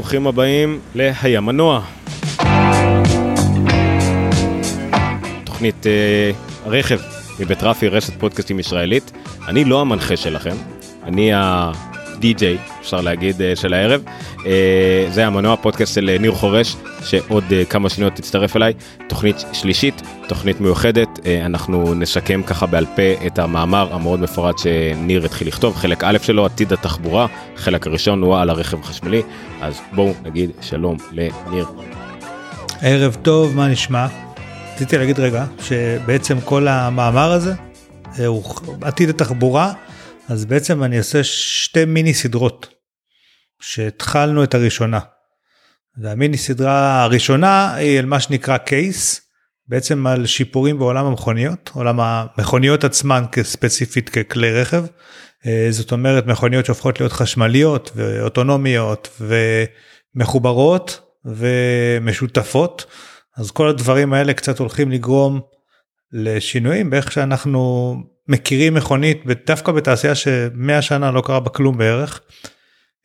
ברוכים הבאים ל"היה מנוע". תוכנית אה, הרכב מבית רפי, רשת פודקאסטים ישראלית. אני לא המנחה שלכם, אני הדי-ג'יי, אפשר להגיד, אה, של הערב. אה, זה המנוע פודקאסט של אה, ניר חורש, שעוד כמה שניות תצטרף אליי. תוכנית שלישית, תוכנית מיוחדת. אנחנו נשקם ככה בעל פה את המאמר המאוד מפורט שניר התחיל לכתוב. חלק א' שלו, עתיד התחבורה. חלק הראשון הוא על הרכב החשמלי. אז בואו נגיד שלום לניר. ערב טוב, מה נשמע? רציתי להגיד רגע שבעצם כל המאמר הזה הוא עתיד התחבורה, אז בעצם אני אעשה שתי מיני סדרות שהתחלנו את הראשונה. והמיני סדרה הראשונה היא על מה שנקרא קייס, בעצם על שיפורים בעולם המכוניות, עולם המכוניות עצמן כספציפית ככלי רכב. אה, זאת אומרת מכוניות שהופכות להיות חשמליות ואוטונומיות ומחוברות ומשותפות. אז כל הדברים האלה קצת הולכים לגרום לשינויים באיך שאנחנו מכירים מכונית דווקא בתעשייה שמאה שנה לא קרה בה כלום בערך.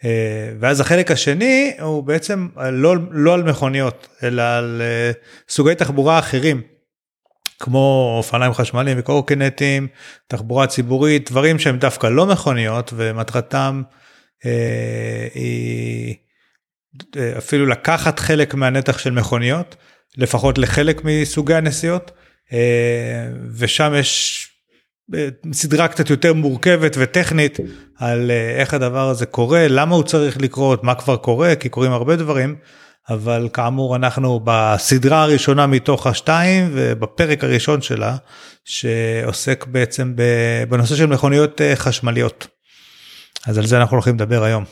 אה, ואז החלק השני הוא בעצם לא, לא על מכוניות אלא על אה, סוגי תחבורה אחרים. כמו אופניים חשמליים וקורקינטים, תחבורה ציבורית, דברים שהם דווקא לא מכוניות ומטרתם אה, היא אה, אפילו לקחת חלק מהנתח של מכוניות לפחות לחלק מסוגי הנסיעות אה, ושם יש סדרה קצת יותר מורכבת וטכנית על אה, איך הדבר הזה קורה למה הוא צריך לקרות מה כבר קורה כי קורים הרבה דברים אבל כאמור אנחנו בסדרה הראשונה מתוך השתיים ובפרק הראשון שלה שעוסק בעצם בנושא של מכוניות חשמליות. אז על זה אנחנו הולכים לדבר היום.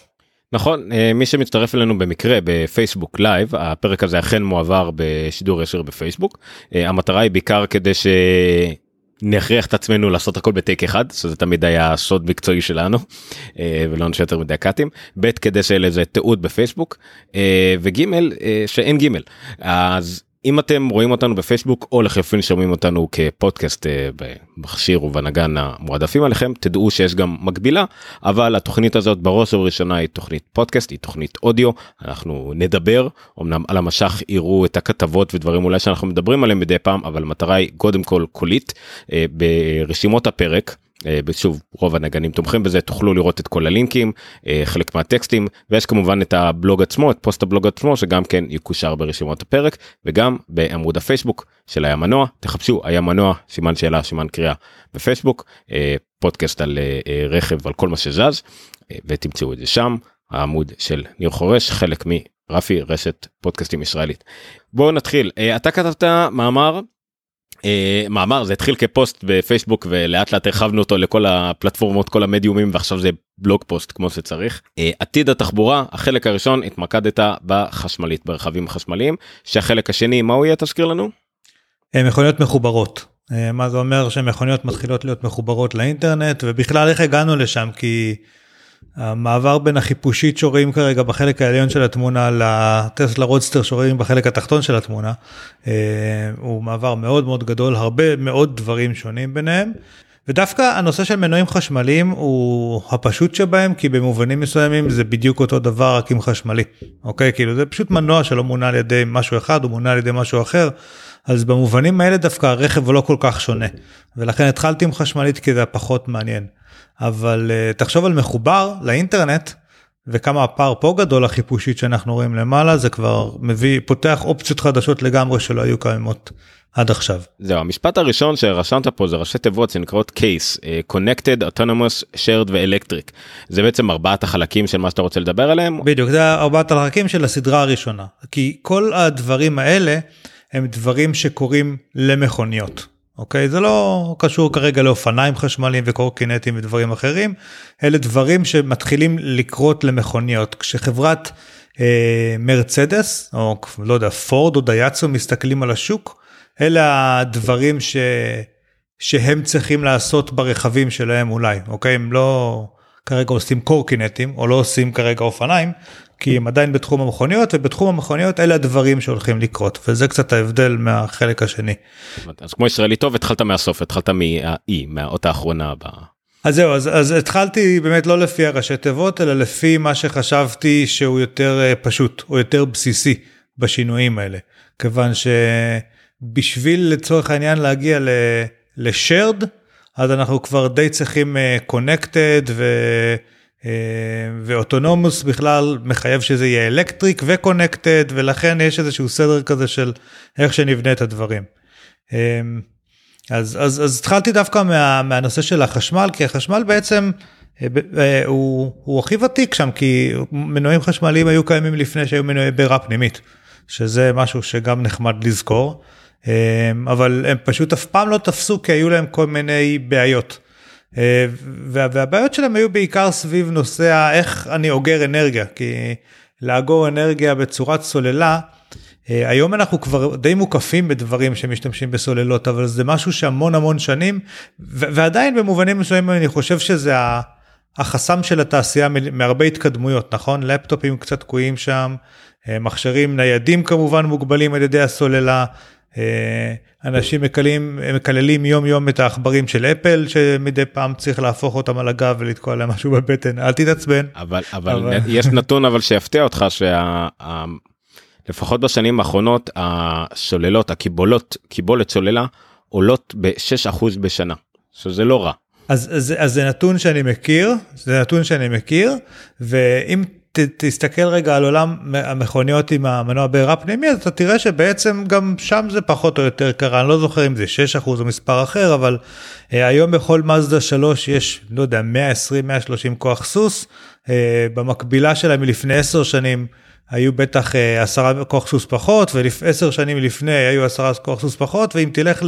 נכון מי שמצטרף אלינו במקרה בפייסבוק Live הפרק הזה אכן מועבר בשידור ישיר בפייסבוק המטרה היא בעיקר כדי שנכריח את עצמנו לעשות הכל בטייק אחד שזה תמיד היה סוד מקצועי שלנו ולא נשאר יותר מדי קאטים ב' כדי שיהיה לזה תיעוד בפייסבוק וג' שאין ג' אז אם אתם רואים אותנו בפייסבוק או לחלופין שומעים אותנו כפודקאסט במכשיר ובנגן המועדפים עליכם תדעו שיש גם מקבילה אבל התוכנית הזאת בראש ובראשונה היא תוכנית פודקאסט היא תוכנית אודיו אנחנו נדבר אמנם על המשך יראו את הכתבות ודברים אולי שאנחנו מדברים עליהם מדי פעם אבל המטרה היא קודם כל קולית ברשימות הפרק. שוב רוב הנגנים תומכים בזה תוכלו לראות את כל הלינקים חלק מהטקסטים ויש כמובן את הבלוג עצמו את פוסט הבלוג עצמו שגם כן יקושר ברשימות הפרק וגם בעמוד הפייסבוק של היה מנוע תחפשו היה מנוע סימן שאלה סימן קריאה בפייסבוק פודקאסט על רכב ועל כל מה שזז ותמצאו את זה שם העמוד של ניר חורש חלק מרפי רשת פודקאסטים ישראלית. בואו נתחיל אתה כתבת מאמר מאמר זה התחיל כפוסט בפייסבוק ולאט לאט הרחבנו אותו לכל הפלטפורמות כל המדיומים ועכשיו זה blog post כמו שצריך uh, עתיד התחבורה החלק הראשון התמקדת בחשמלית ברכבים חשמליים שהחלק השני מה הוא יהיה תזכיר לנו. מכוניות מחוברות מה זה אומר שמכוניות מתחילות להיות מחוברות לאינטרנט ובכלל איך הגענו לשם כי. המעבר בין החיפושית שרואים כרגע בחלק העליון של התמונה לטסלה רודסטר שרואים בחלק התחתון של התמונה אה, הוא מעבר מאוד מאוד גדול הרבה מאוד דברים שונים ביניהם. ודווקא הנושא של מנועים חשמליים הוא הפשוט שבהם כי במובנים מסוימים זה בדיוק אותו דבר רק עם חשמלי אוקיי כאילו זה פשוט מנוע שלא מונע על ידי משהו אחד הוא מונע על ידי משהו אחר אז במובנים האלה דווקא הרכב לא כל כך שונה ולכן התחלתי עם חשמלית כי זה פחות מעניין. אבל uh, תחשוב על מחובר לאינטרנט וכמה הפער פה גדול החיפושית שאנחנו רואים למעלה זה כבר מביא פותח אופציות חדשות לגמרי שלא היו קיימות עד עכשיו. זהו המשפט הראשון שרשמת פה זה ראשי תיבות שנקראות case uh, connected autonomous shared ואלקטריק זה בעצם ארבעת החלקים של מה שאתה רוצה לדבר עליהם בדיוק זה ארבעת החלקים של הסדרה הראשונה כי כל הדברים האלה הם דברים שקורים למכוניות. אוקיי? זה לא קשור כרגע לאופניים חשמליים וקורקינטים ודברים אחרים. אלה דברים שמתחילים לקרות למכוניות. כשחברת אה, מרצדס או לא יודע פורד או דייצו מסתכלים על השוק אלה הדברים ש... שהם צריכים לעשות ברכבים שלהם אולי אוקיי? הם לא כרגע עושים קורקינטים או לא עושים כרגע אופניים כי הם עדיין בתחום המכוניות ובתחום המכוניות אלה הדברים שהולכים לקרות וזה קצת ההבדל מהחלק השני. אז כמו ישראלי טוב התחלת מהסוף התחלת מהאי מהאות האחרונה. ב... אז זהו, אז, אז התחלתי באמת לא לפי הראשי תיבות, אלא לפי מה שחשבתי שהוא יותר אה, פשוט, או יותר בסיסי בשינויים האלה. כיוון שבשביל לצורך העניין להגיע ל-shared, אז אנחנו כבר די צריכים uh, connected ו... uh, ו-autonomous בכלל מחייב שזה יהיה electric ו-connected ולכן יש איזשהו סדר כזה של איך שנבנה את הדברים. Um, אז, אז, אז התחלתי דווקא מה, מהנושא של החשמל, כי החשמל בעצם אה, אה, הוא, הוא הכי ותיק שם, כי מנועים חשמליים היו קיימים לפני שהיו מנועי בעירה פנימית, שזה משהו שגם נחמד לזכור, אה, אבל הם פשוט אף פעם לא תפסו כי היו להם כל מיני בעיות. והבעיות שלהם היו בעיקר סביב נושא איך אני אוגר אנרגיה, כי לאגור אנרגיה בצורת סוללה, אה, היום אנחנו כבר די מוקפים בדברים שמשתמשים בסוללות אבל זה משהו שהמון המון שנים ועדיין במובנים מסוימים אני חושב שזה החסם של התעשייה מהרבה התקדמויות נכון לפטופים קצת תקועים שם אה, מכשירים ניידים כמובן מוגבלים על ידי הסוללה. אה, אנשים מקלים, מקללים יום יום את העכברים של אפל שמדי פעם צריך להפוך אותם על הגב ולתקוע להם משהו בבטן אל תתעצבן. אבל, אבל, אבל... יש נתון אבל שיפתיע אותך שה... לפחות בשנים האחרונות השוללות הקיבולות קיבולת סוללה עולות ב-6% בשנה שזה לא רע. אז, אז, אז זה נתון שאני מכיר זה נתון שאני מכיר ואם ת, תסתכל רגע על עולם המכוניות עם המנוע בעירה פנימי אז אתה תראה שבעצם גם שם זה פחות או יותר קרה אני לא זוכר אם זה 6% או מספר אחר אבל uh, היום בכל מזדה 3 יש לא יודע 120 130 כוח סוס uh, במקבילה שלה מלפני 10 שנים. היו בטח אה, עשרה כוח סוס פחות ועשר שנים לפני היו עשרה כוח סוס פחות ואם תלך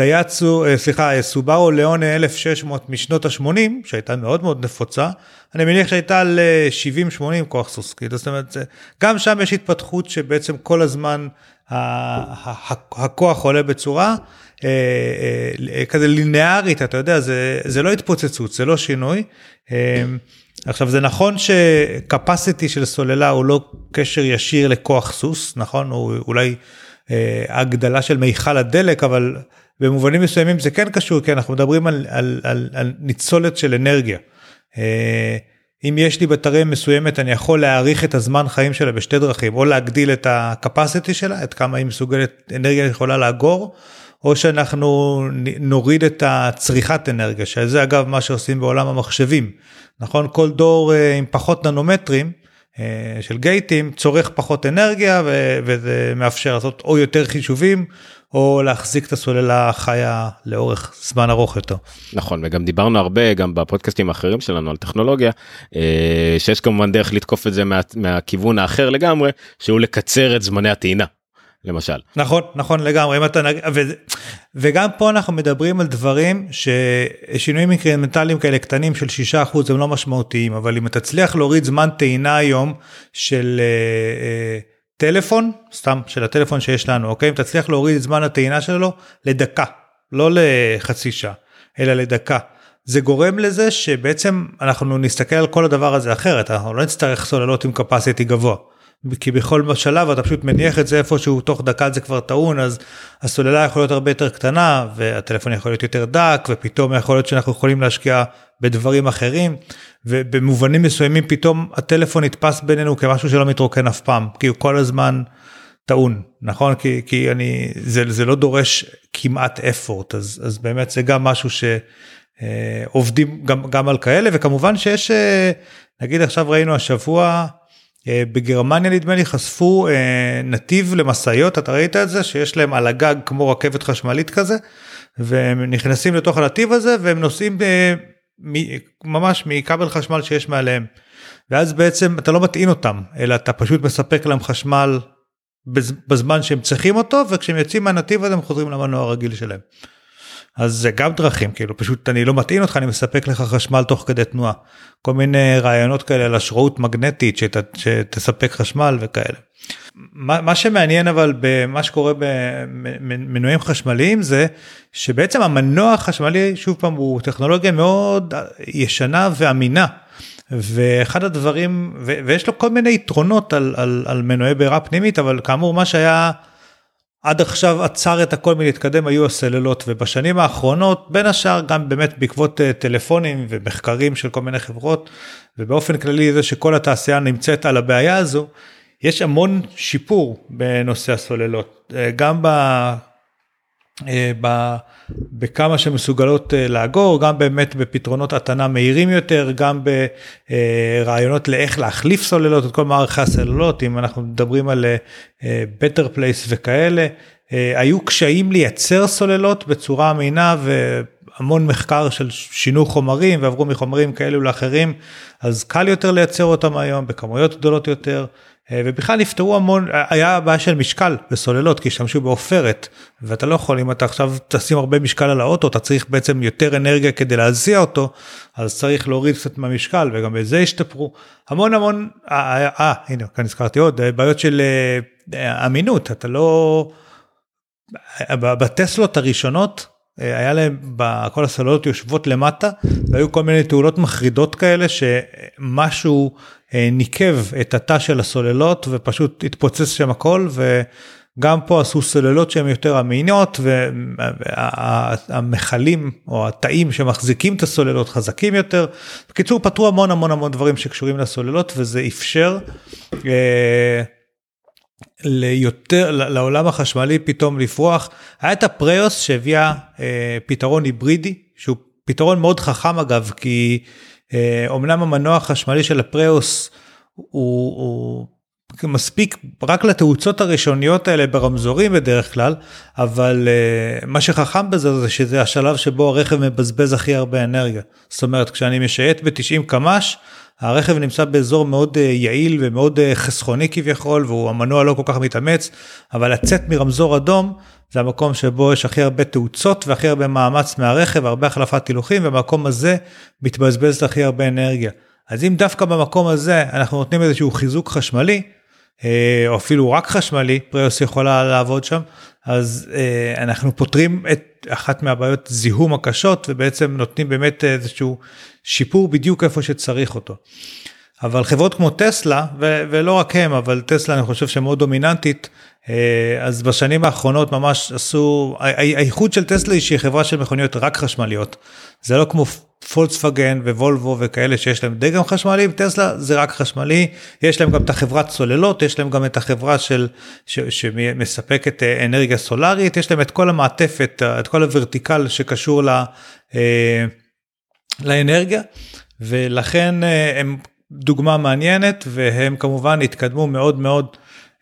אה, סליחה אה, סובארו ליאונה 1600 משנות ה-80 שהייתה מאוד מאוד נפוצה. אני מניח שהייתה ל-70-80 כוח סוס כאילו זאת אומרת גם שם יש התפתחות שבעצם כל הזמן הכוח עולה בצורה כזה לינארית אתה יודע זה זה לא התפוצצות זה לא שינוי. עכשיו זה נכון שקפסיטי של סוללה הוא לא קשר ישיר לכוח סוס נכון? הוא אולי אה, הגדלה של מיכל הדלק אבל במובנים מסוימים זה כן קשור כי אנחנו מדברים על, על, על, על ניצולת של אנרגיה. אה, אם יש לי בטריה מסוימת אני יכול להאריך את הזמן חיים שלה בשתי דרכים או להגדיל את הקפסיטי שלה את כמה היא מסוגלת אנרגיה יכולה לאגור או שאנחנו נוריד את הצריכת אנרגיה שזה אגב מה שעושים בעולם המחשבים נכון כל דור אה, עם פחות ננומטרים אה, של גייטים צורך פחות אנרגיה וזה מאפשר לעשות או יותר חישובים או להחזיק את הסוללה חיה לאורך זמן ארוך יותר. נכון וגם דיברנו הרבה גם בפודקאסטים האחרים שלנו על טכנולוגיה אה, שיש כמובן דרך לתקוף את זה מה, מהכיוון האחר לגמרי שהוא לקצר את זמני הטעינה. למשל. נכון נכון לגמרי אם אתה נג... ו... וגם פה אנחנו מדברים על דברים ששינויים אינקרמנטליים כאלה קטנים של 6% הם לא משמעותיים אבל אם אתה תצליח להוריד זמן טעינה היום של uh, uh, טלפון סתם של הטלפון שיש לנו אוקיי אם תצליח להוריד את זמן הטעינה שלו לדקה לא לחצי שעה אלא לדקה. זה גורם לזה שבעצם אנחנו נסתכל על כל הדבר הזה אחרת אנחנו לא נצטרך סוללות עם capacity גבוה. כי בכל שלב אתה פשוט מניח את זה איפשהו תוך דקה זה כבר טעון אז הסוללה יכולה להיות הרבה יותר קטנה והטלפון יכול להיות יותר דק ופתאום יכול להיות שאנחנו יכולים להשקיע בדברים אחרים ובמובנים מסוימים פתאום הטלפון נתפס בינינו כמשהו שלא מתרוקן אף פעם כי הוא כל הזמן טעון נכון כי, כי אני זה, זה לא דורש כמעט אפורט אז, אז באמת זה גם משהו שעובדים אה, גם, גם על כאלה וכמובן שיש אה, נגיד עכשיו ראינו השבוע. אה, בגרמניה נדמה לי חשפו אה, נתיב למשאיות אתה ראית את זה שיש להם על הגג כמו רכבת חשמלית כזה והם נכנסים לתוך הנתיב הזה והם נוסעים אה, ממש מכבל חשמל שיש מעליהם. ואז בעצם אתה לא מטעין אותם אלא אתה פשוט מספק להם חשמל בזמן שהם צריכים אותו וכשהם יוצאים מהנתיב הזה הם חוזרים למנוע הרגיל שלהם. אז זה גם דרכים כאילו פשוט אני לא מטעין אותך אני מספק לך חשמל תוך כדי תנועה כל מיני רעיונות כאלה על השראות מגנטית שת, שתספק חשמל וכאלה. מה, מה שמעניין אבל במה שקורה במנועים חשמליים זה שבעצם המנוע החשמלי שוב פעם הוא טכנולוגיה מאוד ישנה ואמינה. ואחד הדברים ו, ויש לו כל מיני יתרונות על, על, על מנועי בעירה פנימית אבל כאמור מה שהיה עד עכשיו עצר את הכל מלהתקדם היו הסוללות ובשנים האחרונות בין השאר גם באמת בעקבות אה, טלפונים ומחקרים של כל מיני חברות ובאופן כללי זה שכל התעשייה נמצאת על הבעיה הזו יש המון שיפור בנושא הסוללות אה, גם ב... אה. בכמה שמסוגלות לאגור גם באמת בפתרונות התנה מהירים יותר גם ברעיונות לאיך להחליף סוללות את כל מערכי הסוללות אם אנחנו מדברים על better place וכאלה אה, היו קשיים לייצר סוללות בצורה אמינה והמון מחקר של שינו חומרים ועברו מחומרים כאלו לאחרים אז קל יותר לייצר אותם היום בכמויות גדולות יותר אה, ובכלל נפתרו המון היה בעיה של משקל בסוללות כי השתמשו בעופרת ואתה לא יכול אם אתה עכשיו תשים הרבה משקל על האוטו אתה צריך בעצם יותר אנרגיה כדי להזיע אותו אז צריך להוריד קצת מהמשקל וגם בזה השתפרו המון המון אה, אה הנה כאן הזכרתי עוד בעיות של אמינות אתה לא. בטסלות הראשונות אה, היה להם כל הסוללות יושבות למטה והיו כל מיני תאולות מחרידות כאלה שמשהו אה, ניקב את התא של הסוללות ופשוט התפוצץ שם הכל וגם פה עשו סוללות שהן יותר אמינות והמכלים או התאים שמחזיקים את הסוללות חזקים יותר. בקיצור פתרו המון המון המון דברים שקשורים לסוללות וזה אפשר. אה, ליותר לעולם החשמלי פתאום לפרוח. היה את הפריוס שהביאה אה, פתרון היברידי שהוא פתרון מאוד חכם אגב כי אה, אומנם המנוע החשמלי של הפריוס הוא, הוא מספיק רק לתאוצות הראשוניות האלה ברמזורים בדרך כלל אבל uh, מה שחכם בזה זה שזה השלב שבו הרכב מבזבז הכי הרבה אנרגיה. זאת אומרת כשאני משייט ב-90 קמ"ש הרכב נמצא באזור מאוד uh, יעיל ומאוד uh, חסכוני כביכול והוא המנוע לא כל כך מתאמץ אבל לצאת מרמזור אדום זה המקום שבו יש הכי הרבה תאוצות והכי הרבה מאמץ מהרכב הרבה החלפת הילוכים ובמקום הזה מתבזבז הכי הרבה אנרגיה. אז אם דווקא במקום הזה אנחנו נותנים איזשהו חיזוק חשמלי אה, או אפילו רק חשמלי, פריוס יכולה לעבוד שם, אז אה, אנחנו פותרים את אחת מהבעיות זיהום הקשות ובעצם נותנים באמת איזשהו שיפור בדיוק איפה שצריך אותו. אבל חברות כמו טסלה ו- ולא רק הם אבל טסלה אני חושב שמאוד דומיננטית אה, אז בשנים האחרונות ממש עשו האיחוד של טסלה היא שהיא חברה של מכוניות רק חשמליות זה לא כמו פולקסווגן ווולבו וכאלה שיש להם דגם חשמלי טסלה זה רק חשמלי. יש להם גם את החברת סוללות יש להם גם את החברה של ש, שמספקת אה, אנרגיה סולארית יש להם את כל המעטפת את כל ה-vertical שקשור ל, אה, לאנרגיה. ולכן הם דוגמה מעניינת והם כמובן התקדמו מאוד מאוד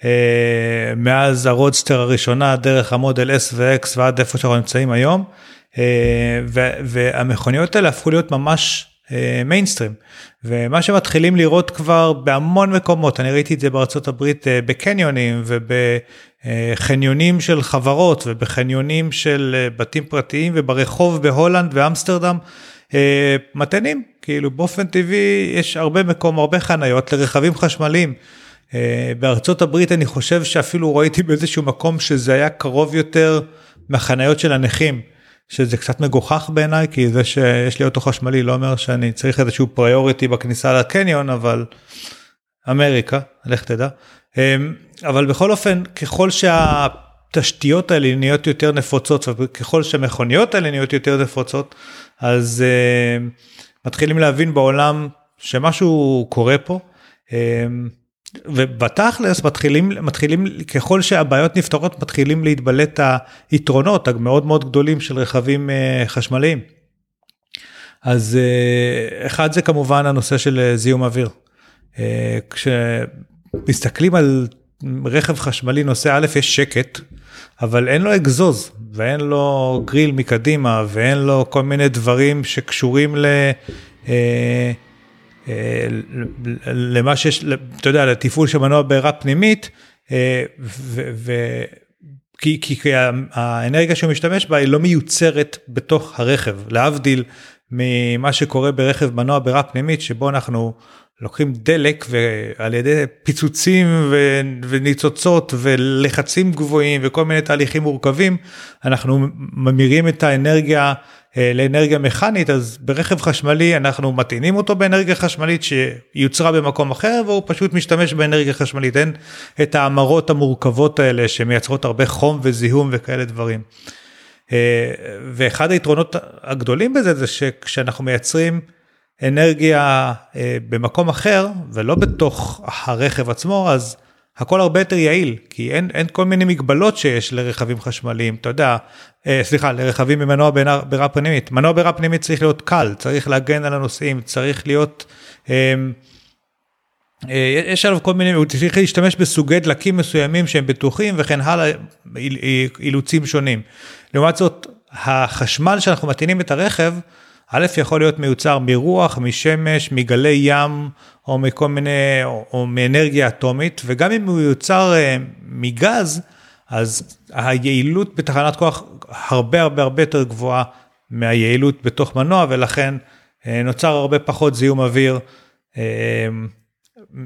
אה, מאז הרודסטר הראשונה דרך ה-Model S ו-X ועד איפה שאנחנו נמצאים היום. אה, והמכוניות האלה הפכו להיות ממש מיינסטרים אה, ומה שמתחילים לראות כבר בהמון מקומות אני ראיתי את זה בארצות הברית אה, בקניונים ובחניונים של חברות ובחניונים של אה, בתים פרטיים וברחוב בהולנד ואמסטרדם. אה, נותנים כאילו באופן טבעי יש הרבה מקום הרבה חניות לרכבים חשמליים. אה, בארצות הברית אני חושב שאפילו ראיתי באיזשהו מקום שזה היה קרוב יותר מהחניות של הנכים. שזה קצת מגוחך בעיניי כי זה שיש לי אוטו חשמלי לא אומר שאני צריך איזשהו פריוריטי בכניסה לקניון אבל אמריקה לך תדע אה, אבל בכל אופן ככל שהתשתיות האלה נהיות יותר נפוצות וככל שהמכוניות האלה נהיות יותר נפוצות אז uh, מתחילים להבין בעולם שמשהו קורה פה. Uh, ובתכלס מתחילים מתחילים ככל שהבעיות נפתרות מתחילים להתבלט היתרונות המאוד מאוד גדולים של רכבים uh, חשמליים. אז uh, אחד זה כמובן הנושא של זיהום אוויר. כשמסתכלים על רכב חשמלי נושא א' יש שקט אבל אין לו אגזוז ואין לו גריל מקדימה ואין לו כל מיני דברים שקשורים ל... אה, אה, למה שיש, אתה יודע, לתפעול של מנוע בעירה פנימית, אה, ו, ו, כי, כי, כי האנרגיה שהוא משתמש בה היא לא מיוצרת בתוך הרכב, להבדיל ממה שקורה ברכב מנוע בעירה פנימית, שבו אנחנו לוקחים דלק ועל ידי פיצוצים וניצוצות ולחצים גבוהים וכל מיני תהליכים מורכבים אנחנו ממירים את האנרגיה אה, לאנרגיה מכנית אז ברכב חשמלי אנחנו מטעינים אותו באנרגיה חשמלית שיוצרה במקום אחר והוא פשוט משתמש באנרגיה חשמלית אין את ההמרות המורכבות האלה שמייצרות הרבה חום וזיהום וכאלה דברים. אה, ואחד היתרונות הגדולים בזה זה שכשאנחנו מייצרים אנרגיה אה, במקום אחר ולא בתוך הרכב עצמו אז הכל הרבה יותר יעיל כי אין אין כל מיני מגבלות שיש לרכבים חשמליים אתה יודע אה, סליחה לרכבים עם מנוע בירה פנימית מנוע בירה פנימית צריך להיות קל צריך להגן על הנוסעים צריך להיות. יש עליו כל מיני, הוא צריך להשתמש בסוגי דלקים מסוימים שהם בטוחים וכן הלאה, אילוצים שונים. לעומת זאת, החשמל שאנחנו מטעינים את הרכב, א' יכול להיות מיוצר מרוח, משמש, מגלי ים, או מכל מיני, או, או מאנרגיה אטומית, וגם אם הוא יוצר uh, מגז, אז היעילות בתחנת כוח הרבה הרבה הרבה יותר גבוהה מהיעילות בתוך מנוע, ולכן uh, נוצר הרבה פחות זיהום אוויר. Uh,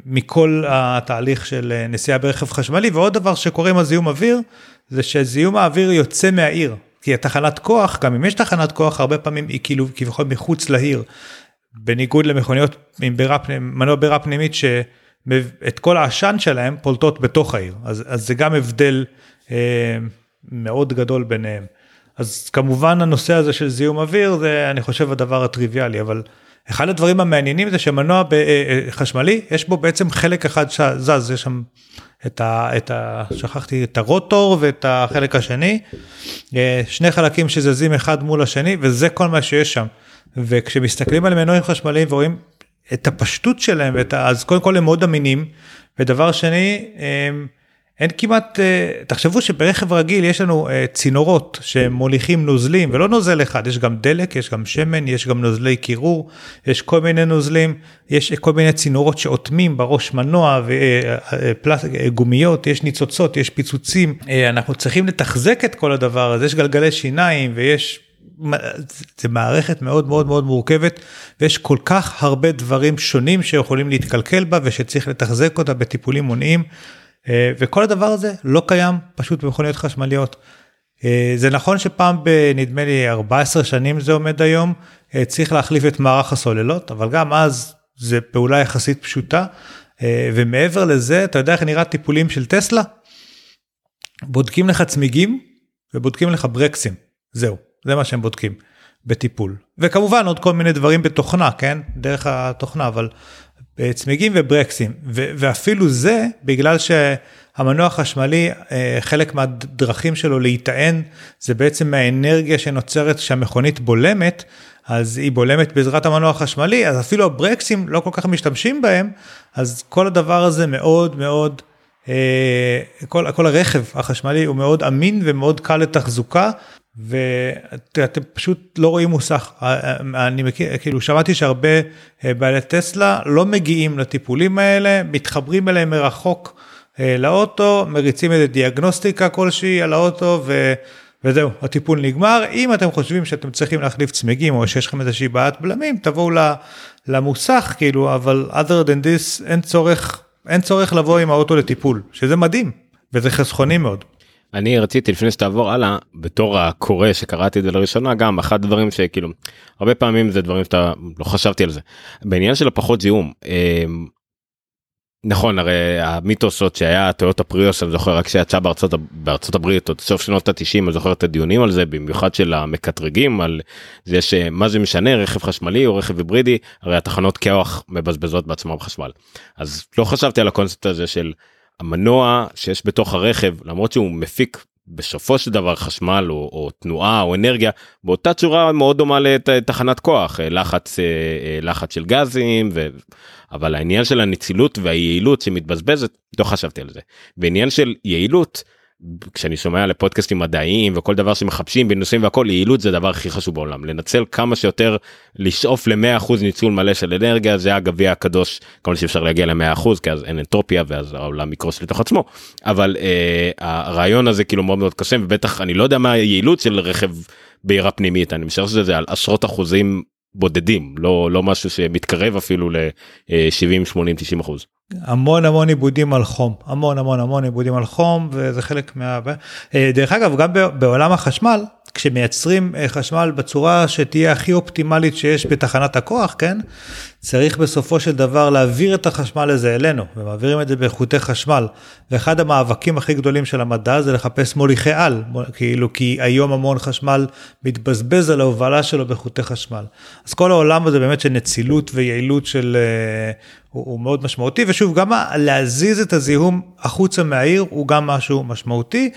מכל התהליך של נסיעה ברכב חשמלי ועוד דבר שקורה עם הזיהום אוויר זה שזיהום האוויר יוצא מהעיר כי התחנת כוח גם אם יש תחנת כוח הרבה פעמים היא כאילו כביכול מחוץ לעיר. בניגוד למכוניות עם בירה פנימית מנוע בירה פנימית שאת כל העשן שלהם פולטות בתוך העיר. אז, אז זה גם הבדל אה, מאוד גדול ביניהם. אז כמובן הנושא הזה של זיהום אוויר זה אני חושב הדבר הטריוויאלי אבל אחד הדברים המעניינים זה שמנוע אה, אה, חשמלי יש בו בעצם חלק אחד שזז יש שם את ה... את ה שכחתי את הרוטור ואת החלק השני. אה, שני חלקים שזזים אחד מול השני וזה כל מה שיש שם וכשמסתכלים על מנועים חשמליים ורואים את הפשטות שלהם ואת. אז קודם כל הם מאוד אמינים ודבר שני הם אין כמעט, אה, תחשבו שברכב רגיל יש לנו אה, צינורות שמוליכים נוזלים ולא נוזל אחד, יש גם דלק, יש גם שמן, יש גם נוזלי קירור, יש כל מיני נוזלים, יש כל מיני צינורות שאוטמים בראש מנוע וגומיות, אה, יש ניצוצות, יש פיצוצים, אנחנו צריכים לתחזק את כל הדבר הזה, יש גלגלי שיניים ויש זה מערכת מאוד מאוד מאוד מורכבת ויש כל כך הרבה דברים שונים שיכולים להתקלקל בה ושצריך לתחזק אותה בטיפולים מונעים. אה, וכל הדבר הזה לא קיים פשוט במכוניות חשמליות. אה, זה נכון שפעם בנדמה לי 14 שנים זה עומד היום, אה, צריך להחליף את מערך הסוללות, אבל גם אז זה פעולה יחסית פשוטה. ומעבר לזה, אתה יודע איך נראה טיפולים של טסלה? בודקים לך צמיגים ובודקים לך ברקסים, זהו, זה מה שהם בודקים בטיפול. וכמובן עוד כל מיני דברים בתוכנה, כן? דרך התוכנה, אבל צמיגים וברקסים ואפילו זה בגלל שהמנוע החשמלי אה, חלק מהדרכים שלו להיטען זה בעצם מהאנרגיה שנוצרת שהמכונית בולמת אז היא בולמת בעזרת המנוע החשמלי אז אפילו הברקסים לא כל כך משתמשים בהם אז כל הדבר הזה מאוד מאוד אה, כל, כל הרכב החשמלי הוא מאוד אמין ומאוד קל לתחזוקה ואתם פשוט לא רואים מוסך אני מכיר כאילו שמעתי שהרבה אה, בעלי טסלה לא מגיעים לטיפולים האלה מתחברים אליהם מרחוק אה, לאוטו מריצים איזה דיאגנוסטיקה כלשהי על האוטו ו... וזהו הטיפול נגמר אם אתם חושבים שאתם צריכים להחליף צמיגים או שיש לכם איזושהי בעיית בלמים תבואו למוסך כאילו אבל other than this אין צורך אין צורך לבוא עם האוטו לטיפול שזה מדהים וזה חסכוני מאוד. אני רציתי לפני שתעבור הלאה בתור הקורא שקראתי את זה לראשונה גם אחד הדברים שכאילו הרבה פעמים זה דברים שאתה לא חשבתי על זה בעניין של הפחות זיהום. אה, נכון הרי המיתוס עוד שהיה טויוטה פריוס אני זוכר רק שיצא בארצות בארצות הברית עוד סוף שנות ה-90 אני זוכר את הדיונים על זה במיוחד של המקטרגים על זה שמה זה משנה רכב חשמלי או רכב היברידי הרי התחנות כוח מבזבזות בעצמם חשמל אז לא חשבתי על הקונספט הזה של המנוע שיש בתוך הרכב למרות שהוא מפיק בסופו של דבר חשמל או, או תנועה או אנרגיה באותה צורה מאוד דומה לתחנת כוח אה, לחץ אה, אה, לחץ של גזים ו... אבל העניין של הנצילות והיעילות שמתבזבזת לא חשבתי על זה. בעניין של יעילות כשאני שומע לפודקאסטים מדעיים וכל דבר שמחפשים בנושאים והכל יעילות זה הדבר הכי חשוב בעולם. לנצל כמה שיותר לשאוף ל-100% ניצול מלא של אנרגיה זה הגביע הקדוש. כל שאפשר להגיע ל-100% כי אז אין אנטרופיה ואז העולם יקרוס לתוך עצמו. אבל אה, הרעיון הזה כאילו מאוד מאוד קשה ובטח אני לא יודע מה היעילות של רכב בעירה פנימית. אני משער שזה על עשרות אחוזים בודדים לא לא משהו שמתקרב אפילו ל-70 80 90 אחוז. המון המון עיבודים על חום המון המון המון עיבודים על חום וזה חלק מה... אה, דרך אגב גם בעולם החשמל כשמייצרים אה, חשמל בצורה שתהיה הכי אופטימלית שיש בתחנת הכוח, כן? צריך בסופו של דבר להעביר את החשמל הזה אלינו, ומעבירים את זה באיכותי חשמל. ואחד המאבקים הכי גדולים של המדע זה לחפש מוליכי על, כאילו כי היום המון חשמל מתבזבז על ההובלה שלו באיכותי חשמל. אז כל העולם הזה באמת של נצילות ויעילות של... אה, הוא, הוא מאוד משמעותי, ושוב, גם להזיז את הזיהום החוצה מהעיר הוא גם משהו משמעותי.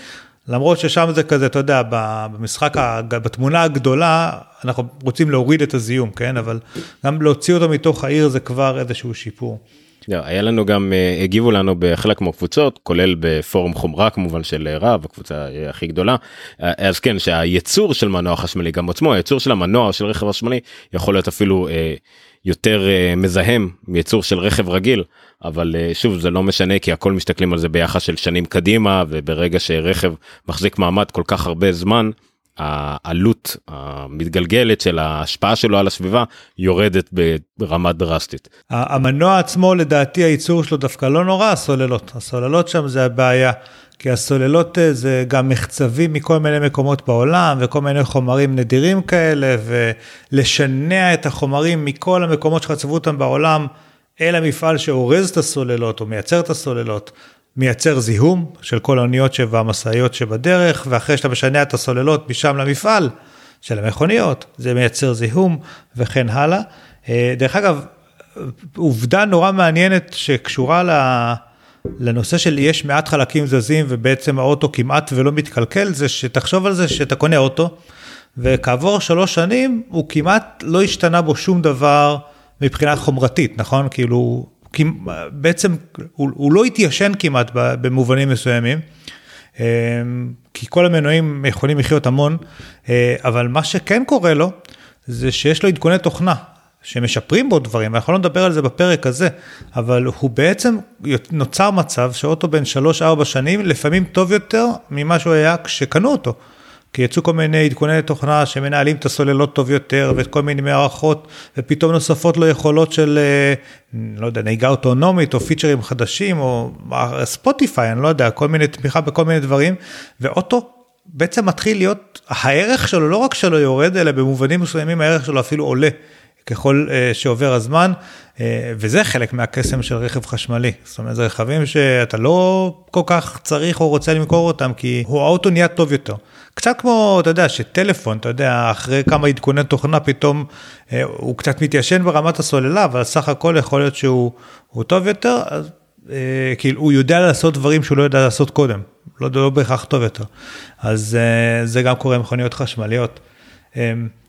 למרות ששם זה כזה, אתה יודע, במשחק, בתמונה הגדולה, אנחנו רוצים להוריד את הזיהום, כן? אבל גם להוציא אותו מתוך העיר זה כבר איזשהו שיפור. לא, היה לנו גם אה, הגיבו לנו בחלק מהקבוצות כולל בפורום חומרה כמובן של רב הקבוצה הכי גדולה אז כן שהייצור של מנוע חשמלי גם עצמו הייצור של המנוע של רכב חשמלי יכול להיות אפילו אה, יותר אה, מזהם מייצור של רכב רגיל אבל אה, שוב זה לא משנה כי הכל מסתכלים על זה ביחס של שנים קדימה וברגע שרכב מחזיק מעמד כל כך הרבה זמן העלות המתגלגלת של ההשפעה שלו על הסביבה יורדת ברמה דרסטית. המנוע עצמו לדעתי הייצור שלו דווקא לא נורא הסוללות הסוללות שם זה הבעיה. כי הסוללות אה, זה גם מחצבים מכל מיני מקומות בעולם וכל מיני חומרים נדירים כאלה ולשנע את החומרים מכל המקומות שחצבו אותם בעולם אל המפעל שאורז את הסוללות או מייצר את הסוללות. מייצר זיהום של כל האוניות והמשאיות שבדרך ואחרי שאתה משנע את הסוללות משם למפעל של המכוניות זה מייצר זיהום וכן הלאה. אה, דרך אגב עובדה נורא מעניינת שקשורה ל... לנושא של יש מעט חלקים זזים ובעצם האוטו כמעט ולא מתקלקל, זה שתחשוב על זה שאתה קונה אוטו, וכעבור שלוש שנים הוא כמעט לא השתנה בו שום דבר מבחינה חומרתית, נכון? כאילו, בעצם הוא, הוא לא התיישן כמעט במובנים מסוימים. אמ, כי כל המנועים יכולים לחיות המון, אה, אבל מה שכן קורה לו, זה שיש לו עדכוני תוכנה. שמשפרים בו דברים, אנחנו לא נדבר על זה בפרק הזה, אבל הוא בעצם נוצר מצב שאוטו בן 3-4 שנים לפעמים טוב יותר ממה שהוא היה כשקנו אותו. כי יצאו כל מיני עדכוני תוכנה שמנהלים את הסוללות טוב יותר וכל מיני מערכות ופתאום נוספות לו יכולות של אה, לא יודע נהיגה אוטונומית או פיצ'רים חדשים או ספוטיפיי אני לא יודע כל מיני תמיכה בכל מיני דברים ואוטו בעצם מתחיל להיות הערך שלו לא רק שלו יורד אלא במובנים מסוימים הערך שלו אפילו עולה. ככל uh, שעובר הזמן, uh, וזה חלק מהקסם של רכב חשמלי. זאת אומרת, זה רכבים שאתה לא כל כך צריך או רוצה למכור אותם, כי הוא האוטו נהיה טוב יותר. קצת כמו, אתה יודע, שטלפון, אתה יודע, אחרי כמה עדכוני תוכנה פתאום uh, הוא קצת מתיישן ברמת הסוללה, אבל סך הכל יכול להיות שהוא טוב יותר, אז כאילו הוא יודע לעשות דברים שהוא לא יודע לעשות קודם, לא, לא בהכרח טוב יותר. אז זה גם קורה עם מכוניות חשמליות. Um,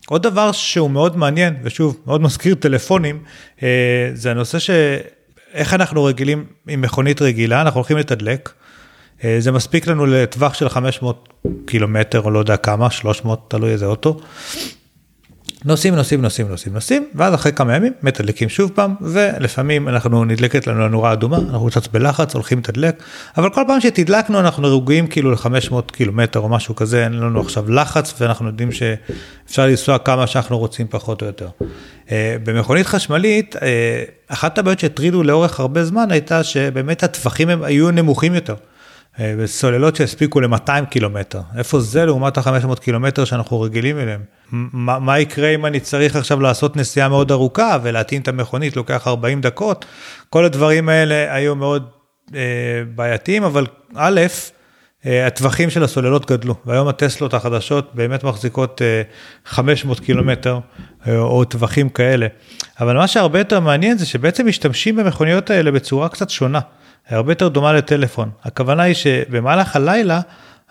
עוד דבר שהוא מאוד מעניין, ושוב, מאוד מזכיר טלפונים, אה, זה הנושא שאיך אנחנו רגילים עם מכונית רגילה, אנחנו הולכים לתדלק, אה, זה מספיק לנו לטווח של 500 קילומטר או לא יודע כמה, 300, תלוי איזה אוטו. נוסעים, נוסעים, נוסעים, נוסעים, נוסעים, ואז אחרי כמה ימים מתדלקים שוב פעם, ולפעמים אנחנו נדלקת לנו הנורה אדומה, אנחנו קצת בלחץ, הולכים לתדלק, אבל כל פעם שתדלקנו אנחנו רגועים כאילו ל-500 קילומטר או משהו כזה, אין לנו עכשיו לחץ, ואנחנו יודעים שאפשר לנסוע כמה שאנחנו רוצים פחות או יותר. אה, במכונית חשמלית, אה, אחת הבעיות שהטרידו לאורך הרבה זמן הייתה שבאמת הטווחים הם היו נמוכים יותר. בסוללות שהספיקו ל-200 קילומטר. איפה זה לעומת ה-500 קילומטר שאנחנו רגילים אליהם? מה, מה יקרה אם אני צריך עכשיו לעשות נסיעה מאוד ארוכה ולהטעין את המכונית, לוקח 40 דקות? כל הדברים האלה היו מאוד אה, בעייתיים, אבל א', אה, הטווחים של הסוללות גדלו, והיום הטסלות החדשות באמת מחזיקות אה, 500 קילומטר אה, או טווחים כאלה. אבל מה שהרבה יותר מעניין זה שבעצם משתמשים במכוניות האלה בצורה קצת שונה. הרבה יותר דומה לטלפון. הכוונה היא שבמהלך הלילה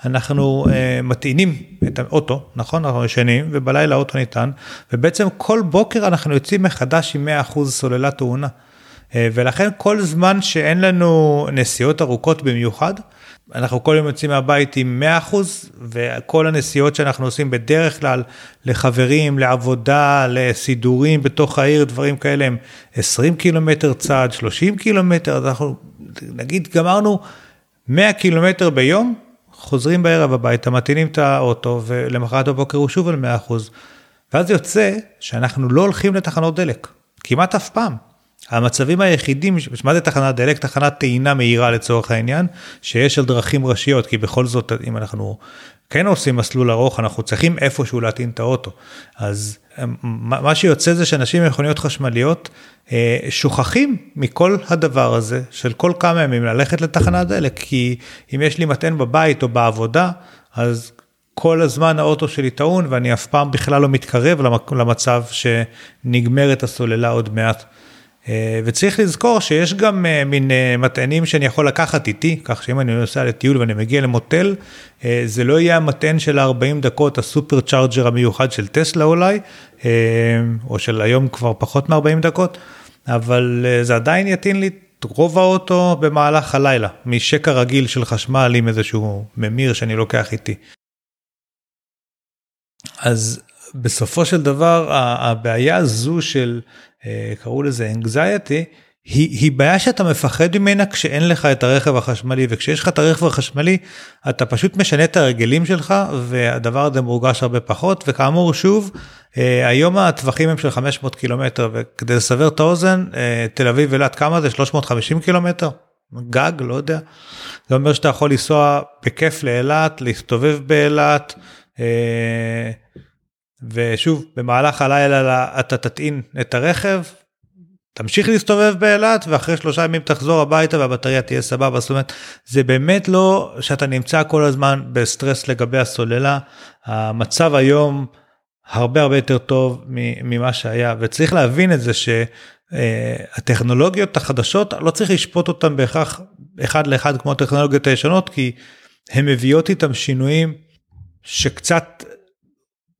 אנחנו uh, מטעינים את האוטו, נכון? אנחנו ישנים ובלילה האוטו ניתן, ובעצם כל בוקר אנחנו יוצאים מחדש עם 100% סוללה טעונה. Uh, ולכן כל זמן שאין לנו נסיעות ארוכות במיוחד, אנחנו כל יום יוצאים מהבית עם 100% וכל הנסיעות שאנחנו עושים בדרך כלל לחברים, לעבודה, לסידורים בתוך העיר, דברים כאלה הם 20 קילומטר צעד, 30 קילומטר, אז אנחנו נגיד גמרנו 100 קילומטר ביום, חוזרים בערב הביתה, מטעינים את האוטו ולמחרת בבוקר הוא שוב על 100 אחוז. ואז יוצא שאנחנו לא הולכים לתחנות דלק, כמעט אף פעם. המצבים היחידים, מה זה תחנת דלק? תחנת טעינה מהירה לצורך העניין, שיש על דרכים ראשיות, כי בכל זאת, אם אנחנו כן עושים מסלול ארוך, אנחנו צריכים איפשהו להטעין את האוטו. אז מה שיוצא זה שאנשים עם מכוניות חשמליות אה, שוכחים מכל הדבר הזה של כל כמה ימים ללכת לתחנת דלק, כי אם יש לי מטען בבית או בעבודה, אז כל הזמן האוטו שלי טעון ואני אף פעם בכלל לא מתקרב למצב שנגמרת הסוללה עוד מעט. אה, וצריך לזכור שיש גם אה, מין אה, מטענים שאני יכול לקחת איתי, כך שאם אני נוסע לטיול ואני מגיע למוטל, זה לא יהיה המטען של 40 דקות, הסופר צ'ארג'ר המיוחד של טסלה אולי, או של היום כבר פחות מ-40 דקות, אבל זה עדיין יטעין לי את רוב האוטו במהלך הלילה, משקע רגיל של חשמל עם איזשהו ממיר שאני לוקח איתי. אז בסופו של דבר הבעיה הזו של קראו לזה anxiety היא, היא בעיה שאתה מפחד ממנה כשאין לך את הרכב החשמלי וכשיש לך את הרכב החשמלי אתה פשוט משנה את הרגלים שלך והדבר הזה מורגש הרבה פחות וכאמור שוב אה, היום הטווחים הם של 500 קילומטר וכדי לסבר את האוזן אה, תל אביב אילת כמה זה 350 קילומטר גג לא יודע זה אומר שאתה יכול לנסוע בכיף לאילת להסתובב באילת. ושוב במהלך הלילה אתה תטעין את הרכב תמשיך להסתובב באילת ואחרי שלושה ימים תחזור הביתה והבטריה תהיה סבבה. זאת אומרת זה באמת לא שאתה נמצא כל הזמן בסטרס לגבי הסוללה. המצב היום הרבה הרבה יותר טוב ממה שהיה. וצריך להבין את זה שהטכנולוגיות החדשות לא צריך לשפוט אותן בהכרח אחד לאחד כמו הטכנולוגיות הישנות כי הן מביאות איתם שינויים שקצת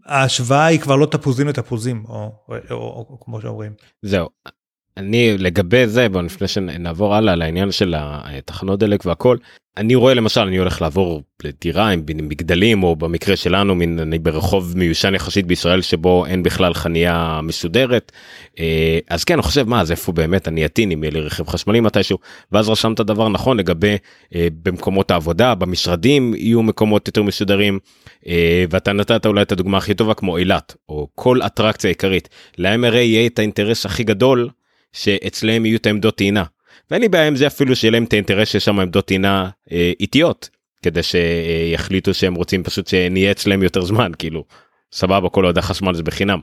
ההשוואה היא כבר לא תפוזים לתפוזים או, או, או, או כמו שאומרים. זהו. אני לגבי זה בוא לפני שנעבור הלאה לעניין של התחנות דלק והכל אני רואה למשל אני הולך לעבור לדירה עם מגדלים או במקרה שלנו מן אני ברחוב מיושן יחסית בישראל שבו אין בכלל חניה מסודרת. אה, אז כן אני חושב מה אז איפה באמת אני אטין אם יהיה לי רכב חשמלי מתישהו? ואז רשמת דבר נכון לגבי אה, במקומות העבודה במשרדים יהיו מקומות יותר מסודרים אה, ואתה נתת אולי את הדוגמה הכי טובה כמו אילת או כל אטרקציה עיקרית. הרי יהיה את האינטרס הכי גדול שאצלם יהיו את העמדות טעינה. ואין לי בעיה עם זה אפילו שיהיה להם את האינטרס שיש שם עמדות טעינה אה, איטיות כדי שיחליטו שהם רוצים פשוט שנהיה אצלם יותר זמן כאילו. סבבה כל עוד החשמל זה בחינם.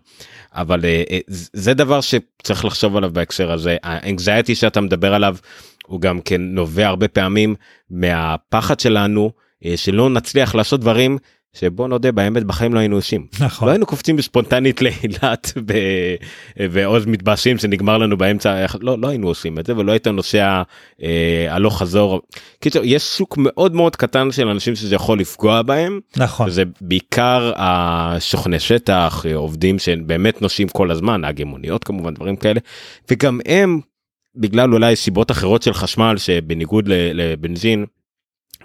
אבל אה, אה, זה דבר שצריך לחשוב עליו בהקשר הזה. האנגזייטי שאתה מדבר עליו הוא גם כן נובע הרבה פעמים מהפחד שלנו שלא נצליח לעשות דברים שבוא נודה באמת בחיים לא היינו עושים. נכון. לא היינו קופצים ספונטנית לאילת ב... ועוז מתבאסים שנגמר לנו באמצע לא לא היינו עושים את זה ולא היית נוסע אה, הלוך חזור. קיצור יש שוק מאוד מאוד קטן של אנשים שזה יכול לפגוע בהם. נכון. זה בעיקר השוכני שטח עובדים שבאמת נוסעים כל הזמן נהגי מוניות כמובן דברים כאלה וגם הם בגלל אולי סיבות אחרות של חשמל שבניגוד לבנזין.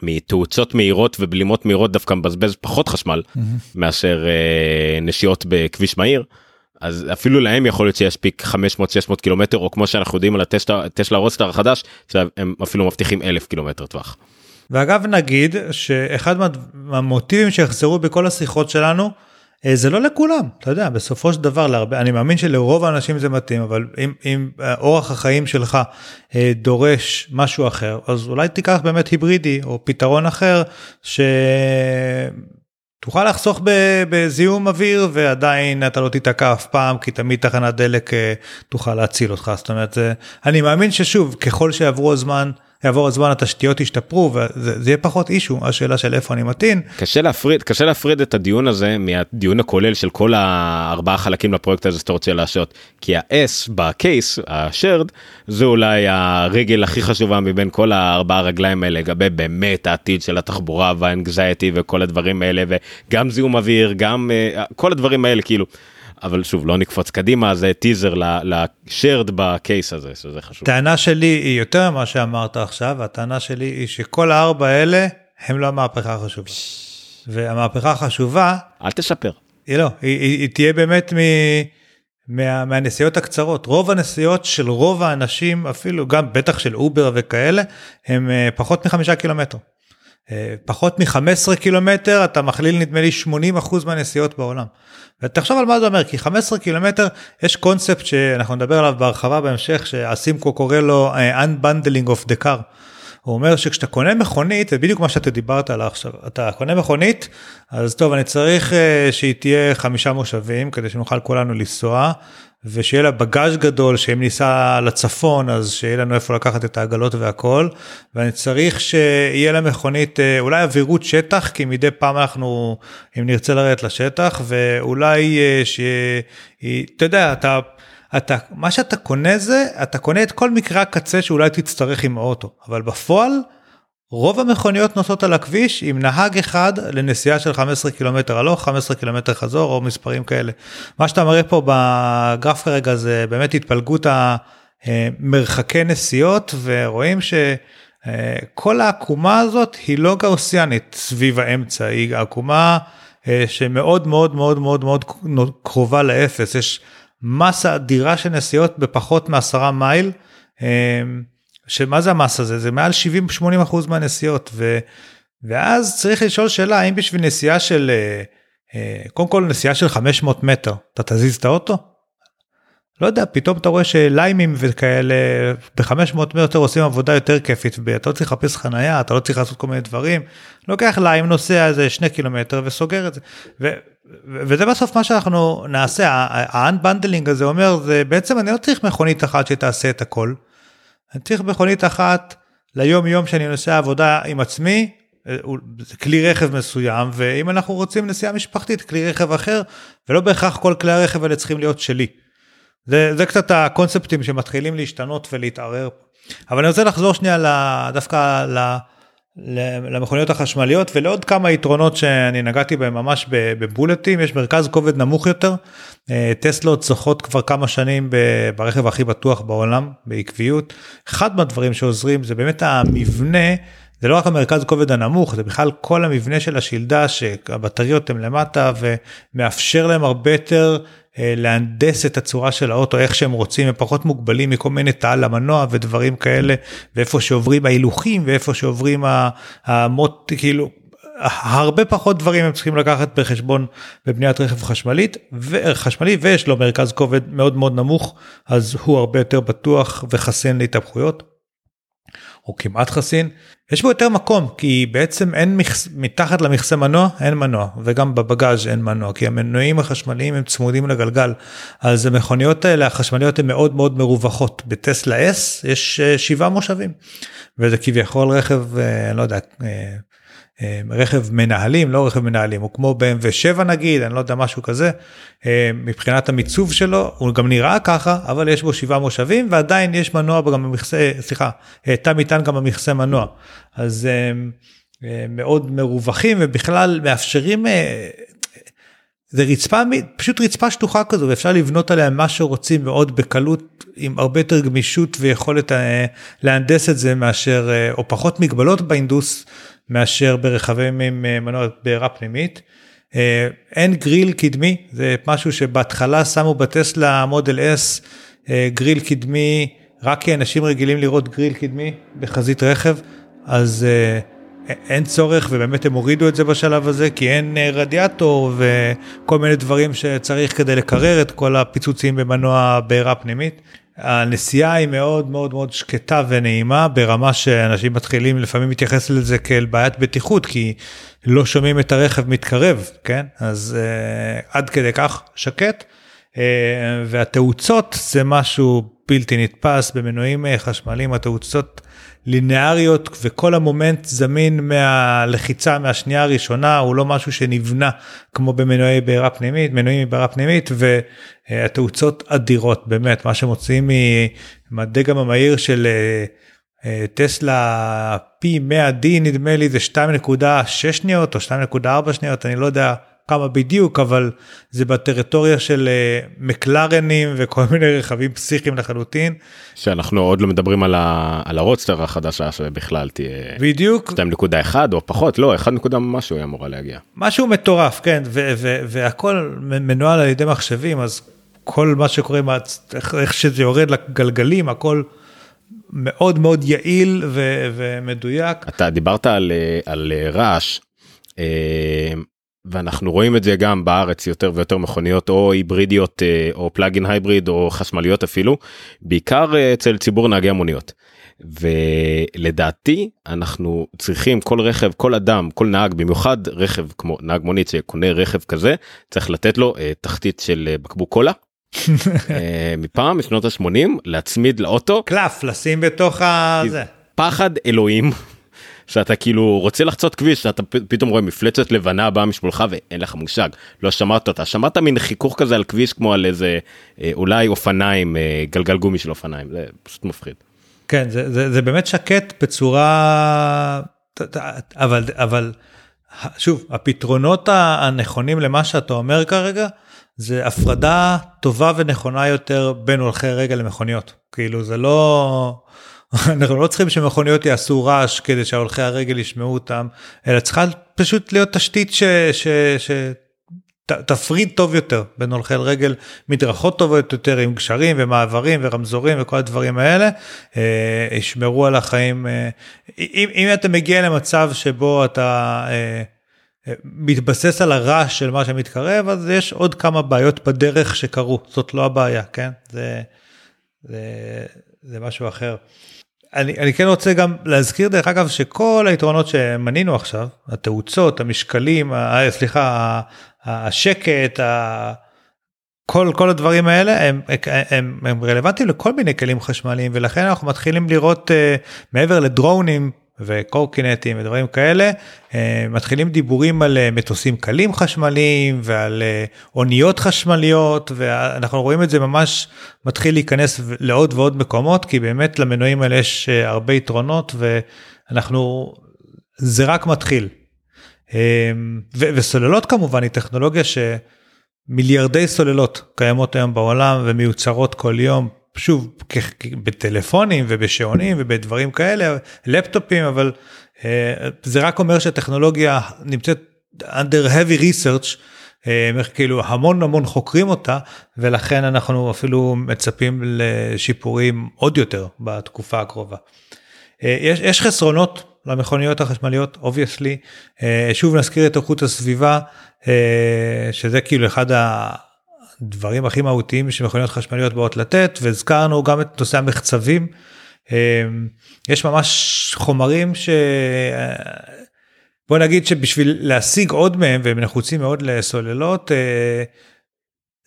מתאוצות מהירות ובלימות מהירות דווקא מבזבז פחות חשמל mm-hmm. מאשר אה, נשיאות בכביש מהיר. אז אפילו להם יכול להיות שיספיק 500-600 קילומטר או כמו שאנחנו יודעים על הטסלה רוסטר החדש הם אפילו מבטיחים אלף קילומטר טווח. ואגב נגיד שאחד מהמוטיבים שיחזרו בכל השיחות שלנו זה לא לכולם, אתה יודע, בסופו של דבר, להרבה, אני מאמין שלרוב האנשים זה מתאים, אבל אם, אם אורח החיים שלך אה, דורש משהו אחר, אז אולי תיקח באמת היברידי או פתרון אחר, שתוכל לחסוך בזיהום אוויר ועדיין אתה לא תיתקע אף פעם, כי תמיד תחנת דלק אה, תוכל להציל אותך, זאת אומרת, אני מאמין ששוב, ככל שיעברו הזמן, יעבור הזמן התשתיות ישתפרו וזה יהיה פחות אישו השאלה של איפה אני מתאים. קשה להפריד קשה להפריד את הדיון הזה מהדיון הכולל של כל הארבעה חלקים לפרויקט הזה שאתה רוצה לעשות כי ה-S בקייס השרד זה אולי הרגל הכי חשובה מבין כל הארבעה רגליים האלה לגבי באמת העתיד של התחבורה והאנגזייטי וכל הדברים האלה וגם זיהום אוויר גם uh, כל הדברים האלה כאילו. אבל שוב לא נקפוץ קדימה זה טיזר לשרד בקייס הזה שזה חשוב. טענה שלי היא יותר ממה שאמרת עכשיו הטענה שלי היא שכל הארבע האלה הם לא המהפכה החשובה. והמהפכה החשובה אל תשפר. היא לא היא, היא, היא תהיה באמת מ... מה, מהנסיעות הקצרות רוב הנסיעות של רוב האנשים אפילו גם בטח של אובר וכאלה הם אה, פחות מחמישה קילומטר. אה, פחות מ-15 קילומטר אתה מכליל נדמה לי 80% מהנסיעות בעולם. ותחשוב על מה זה אומר כי 15 קילומטר יש קונספט שאנחנו נדבר עליו בהרחבה בהמשך שהסימקו קורא לו uh, unbundling of the car. הוא אומר שכשאתה קונה מכונית זה בדיוק מה שאתה דיברת עליו עכשיו אתה קונה מכונית אז טוב אני צריך uh, שהיא תהיה חמישה מושבים כדי שנוכל כולנו לנסוע ושיהיה לה בגאז' גדול שאם ניסע לצפון אז שיהיה לנו איפה לקחת את העגלות והכל ואני צריך שיהיה לה מכונית אה, אולי אווירות שטח כי מדי פעם אנחנו אם נרצה לרדת לשטח ואולי אה, שיהיה אתה יודע אתה. אתה מה שאתה קונה זה אתה קונה את כל מקרה הקצה שאולי תצטרך עם האוטו אבל בפועל רוב המכוניות נוסעות על הכביש עם נהג אחד לנסיעה של 15 קילומטר הלוך 15 קילומטר חזור או מספרים כאלה. מה שאתה מראה פה בגרף כרגע זה באמת התפלגות המרחקי נסיעות ורואים שכל העקומה הזאת היא לא גאוסיאנית סביב האמצע היא עקומה שמאוד מאוד מאוד מאוד מאוד קרובה לאפס יש מסה אדירה של נסיעות בפחות מעשרה מייל. שמה זה המס הזה זה מעל 70-80 אחוז מהנסיעות ו, ואז צריך לשאול שאלה האם בשביל נסיעה של אה, אה, קודם כל נסיעה של 500 מטר אתה תזיז את האוטו? לא יודע פתאום אתה רואה שליימים וכאלה ב-500 מטר עושים עבודה יותר כיפית ואתה לא צריך לחפש חנייה אתה לא צריך לעשות כל מיני דברים לוקח ליים נוסע איזה שני קילומטר וסוגר את זה. ו- וזה בסוף מה שאנחנו נעשה ה-unbundling הזה אומר זה בעצם אני לא צריך מכונית אחת שתעשה את הכל. אני צריך מכונית אחת ליום יום שאני נוסע עבודה עם עצמי, אה, כלי רכב מסוים, ואם אנחנו רוצים נסיעה משפחתית, כלי רכב אחר, ולא בהכרח כל כלי הרכב האלה צריכים להיות שלי. זה, זה קצת הקונספטים שמתחילים להשתנות ולהתערער. אבל אני רוצה לחזור שנייה דווקא למכוניות החשמליות ולעוד כמה יתרונות שאני נגעתי בהם ממש בבולטים. יש מרכז כובד נמוך יותר. אה, טסלות זוכות כבר כמה שנים ברכב הכי בטוח בעולם בעקביות. אחד מהדברים שעוזרים זה באמת המבנה. זה לא רק המרכז כובד הנמוך זה בכלל כל המבנה של השלדה שהבטריות הן למטה ומאפשר להם הרבה יותר להנדס את הצורה של האוטו איך שהם רוצים הם פחות מוגבלים מכל מיני תעל המנוע ודברים כאלה ואיפה שעוברים ההילוכים ואיפה שעוברים המוט כאילו הרבה פחות דברים הם צריכים לקחת בחשבון בבניית רכב חשמלית וחשמלי ויש לו מרכז כובד מאוד מאוד נמוך אז הוא הרבה יותר בטוח וחסין להתהפכויות. או כמעט חסין יש בו יותר מקום כי בעצם אין מכס, מתחת למכסה מנוע אין מנוע וגם בבגאז' אין מנוע כי המנועים החשמליים הם צמודים לגלגל. אז המכוניות האלה החשמליות הן מאוד מאוד מרווחות. בטסלה S יש אה, שבעה מושבים וזה כביכול רכב אה, לא יודע אה, רכב מנהלים לא רכב מנהלים הוא כמו ב-M7 7 נגיד אני לא יודע משהו כזה. אה, מבחינת המיצוב שלו הוא גם נראה ככה אבל יש בו שבעה מושבים ועדיין יש מנוע גם במכסה סליחה אה, תא מטען גם במכסה מנוע. אז מאוד מרווחים ובכלל מאפשרים זה רצפה פשוט רצפה שטוחה כזו ואפשר לבנות עליה מה שרוצים מאוד בקלות עם הרבה יותר גמישות ויכולת להנדס את זה מאשר או פחות מגבלות באינדוס מאשר ברכבים עם אה, מנוע בעירה פנימית. אה, אין גריל קדמי זה משהו שבהתחלה שמו בטסלה מודל S אה, גריל קדמי רק כי אנשים רגילים לראות גריל קדמי בחזית רכב אז אין צורך ובאמת הם הורידו את זה בשלב הזה כי אין רדיאטור וכל מיני דברים שצריך כדי לקרר את כל הפיצוצים במנוע בעירה פנימית. הנסיעה היא מאוד מאוד מאוד שקטה ונעימה ברמה שאנשים מתחילים לפעמים להתייחס לזה כאל בעיית בטיחות כי לא שומעים את הרכב מתקרב כן? אז uh, עד כדי כך שקט. uh, והתאוצות זה משהו בלתי נתפס במנועים אה, חשמליים התאוצות לינאריות וכל המומנט זמין מהלחיצה מהשנייה הראשונה הוא לא משהו שנבנה כמו במנועי בעירה פנימית מנועים מבעירה פנימית והתאוצות אדירות באמת. מה שמוציאים מהדגם המהיר של אה, אה, טסלה פי 100 d נדמה לי זה 2.6 שניות או 2.4 שניות אני לא יודע כמה בדיוק אבל זה בטריטוריה של uh, מקלרנים וכל מיני רכבים פסיכיים לחלוטין. שאנחנו עוד לא מדברים על, ה... על הרודסטר החדשה שבכלל תהיה בדיוק 2.1 או פחות לא 1 נקודה משהו היא אמורה להגיע. משהו מטורף כן ו- ו- והכל מנוהל על ידי מחשבים אז כל מה שקורה איך, איך שזה יורד לגלגלים הכל מאוד מאוד יעיל ו- ומדויק. אתה דיברת על, אה, על אה, רעש. אה, ואנחנו רואים את זה גם בארץ יותר ויותר מכוניות או היברידיות או פלאגין הייבריד או חשמליות אפילו בעיקר אצל ציבור נהגי המוניות. ולדעתי אנחנו צריכים כל רכב כל אדם כל נהג במיוחד רכב כמו נהג מונית שקונה רכב כזה צריך לתת לו תחתית של בקבוק קולה אה, מפעם משנות ה-80 להצמיד לאוטו. קלף לשים בתוך הזה פחד אלוהים שאתה כאילו רוצה לחצות כביש שאתה פתאום רואה מפלצת לבנה באה משמאלך ואין לך מושג לא שמעת אותה שמעת מין חיכוך כזה על כביש כמו על איזה אה, אולי אופניים אה, גלגל גומי של אופניים זה פשוט מפחיד. כן זה, זה, זה באמת שקט בצורה אבל אבל שוב הפתרונות הנכונים למה שאתה אומר כרגע זה הפרדה טובה ונכונה יותר בין הולכי רגל למכוניות. כאילו זה לא, אנחנו לא צריכים שמכוניות יעשו רעש כדי שההולכי הרגל ישמעו אותם, אלא צריכה פשוט להיות תשתית ש... ש, ש תפריד טוב יותר בין הולכי רגל, מדרכות טובות יותר עם גשרים ומעברים ורמזורים וכל הדברים האלה, אה, ישמרו על החיים. אה, אם, אם אתה מגיע למצב שבו אתה אה, מתבסס על הרעש של מה שמתקרב אז יש עוד כמה בעיות בדרך שקרו זאת לא הבעיה כן זה זה, זה משהו אחר. אני, אני כן רוצה גם להזכיר דרך אגב שכל היתרונות שמנינו עכשיו התאוצות המשקלים ה, סליחה השקט ה, כל כל הדברים האלה הם, הם, הם רלוונטיים לכל מיני כלים חשמליים ולכן אנחנו מתחילים לראות uh, מעבר לדרונים וקורקינטים ודברים כאלה אה, מתחילים דיבורים על אה, מטוסים קלים חשמליים ועל אה, אוניות חשמליות ואנחנו רואים את זה ממש מתחיל להיכנס לעוד ועוד מקומות כי באמת למנועים האלה יש הרבה יתרונות ואנחנו זה רק מתחיל. וסוללות כמובן היא טכנולוגיה שמיליארדי סוללות קיימות היום בעולם ומיוצרות כל יום שוב בטלפונים ובשעונים ובדברים כאלה לפטופים אבל אה, זה רק אומר שהטכנולוגיה נמצאת under heavy research אה, כאילו המון המון חוקרים אותה ולכן אנחנו אפילו מצפים לשיפורים עוד יותר בתקופה הקרובה. אה, יש, יש חסרונות למכוניות החשמליות obviously שוב נזכיר את איכות הסביבה שזה כאילו אחד הדברים הכי מהותיים שמכוניות חשמליות באות לתת והזכרנו גם את נושא המחצבים. אמ, יש ממש חומרים ש... בוא נגיד שבשביל להשיג עוד מהם והם נחוצים מאוד לסוללות אה,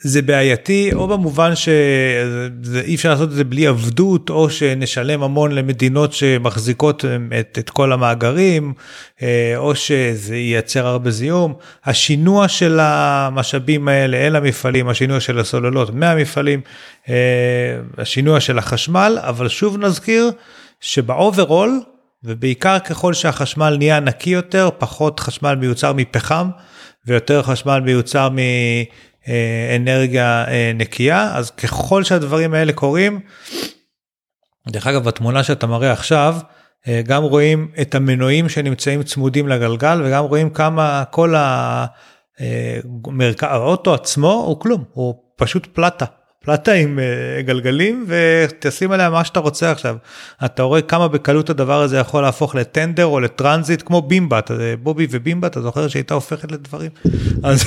זה בעייתי או במובן שאי אפשר לעשות את זה בלי עבדות או שנשלם המון למדינות שמחזיקות את, את כל המאגרים אה, או שזה ייצר הרבה זיהום. השינוע של המשאבים האלה אל המפעלים, השינוע של הסוללות מהמפעלים, אה, השינוע של החשמל, אבל שוב נזכיר שבאוברול ובעיקר ככל שהחשמל נהיה נקי יותר, פחות חשמל מיוצר מפחם ויותר חשמל מיוצר מ... אה, אנרגיה אה, נקייה אז ככל שהדברים האלה קורים. דרך אגב בתמונה שאתה מראה עכשיו אה, גם רואים את המנועים שנמצאים צמודים לגלגל וגם רואים כמה כל המרכז האוטו עצמו הוא כלום הוא פשוט פלטה פלטה עם uh, גלגלים ותשים עליה מה שאתה רוצה עכשיו. אתה רואה כמה בקלות הדבר הזה יכול להפוך לטנדר או לטרנזיט כמו בימבה, בובי ובימבה, אתה זוכר שהייתה הופכת לדברים? אז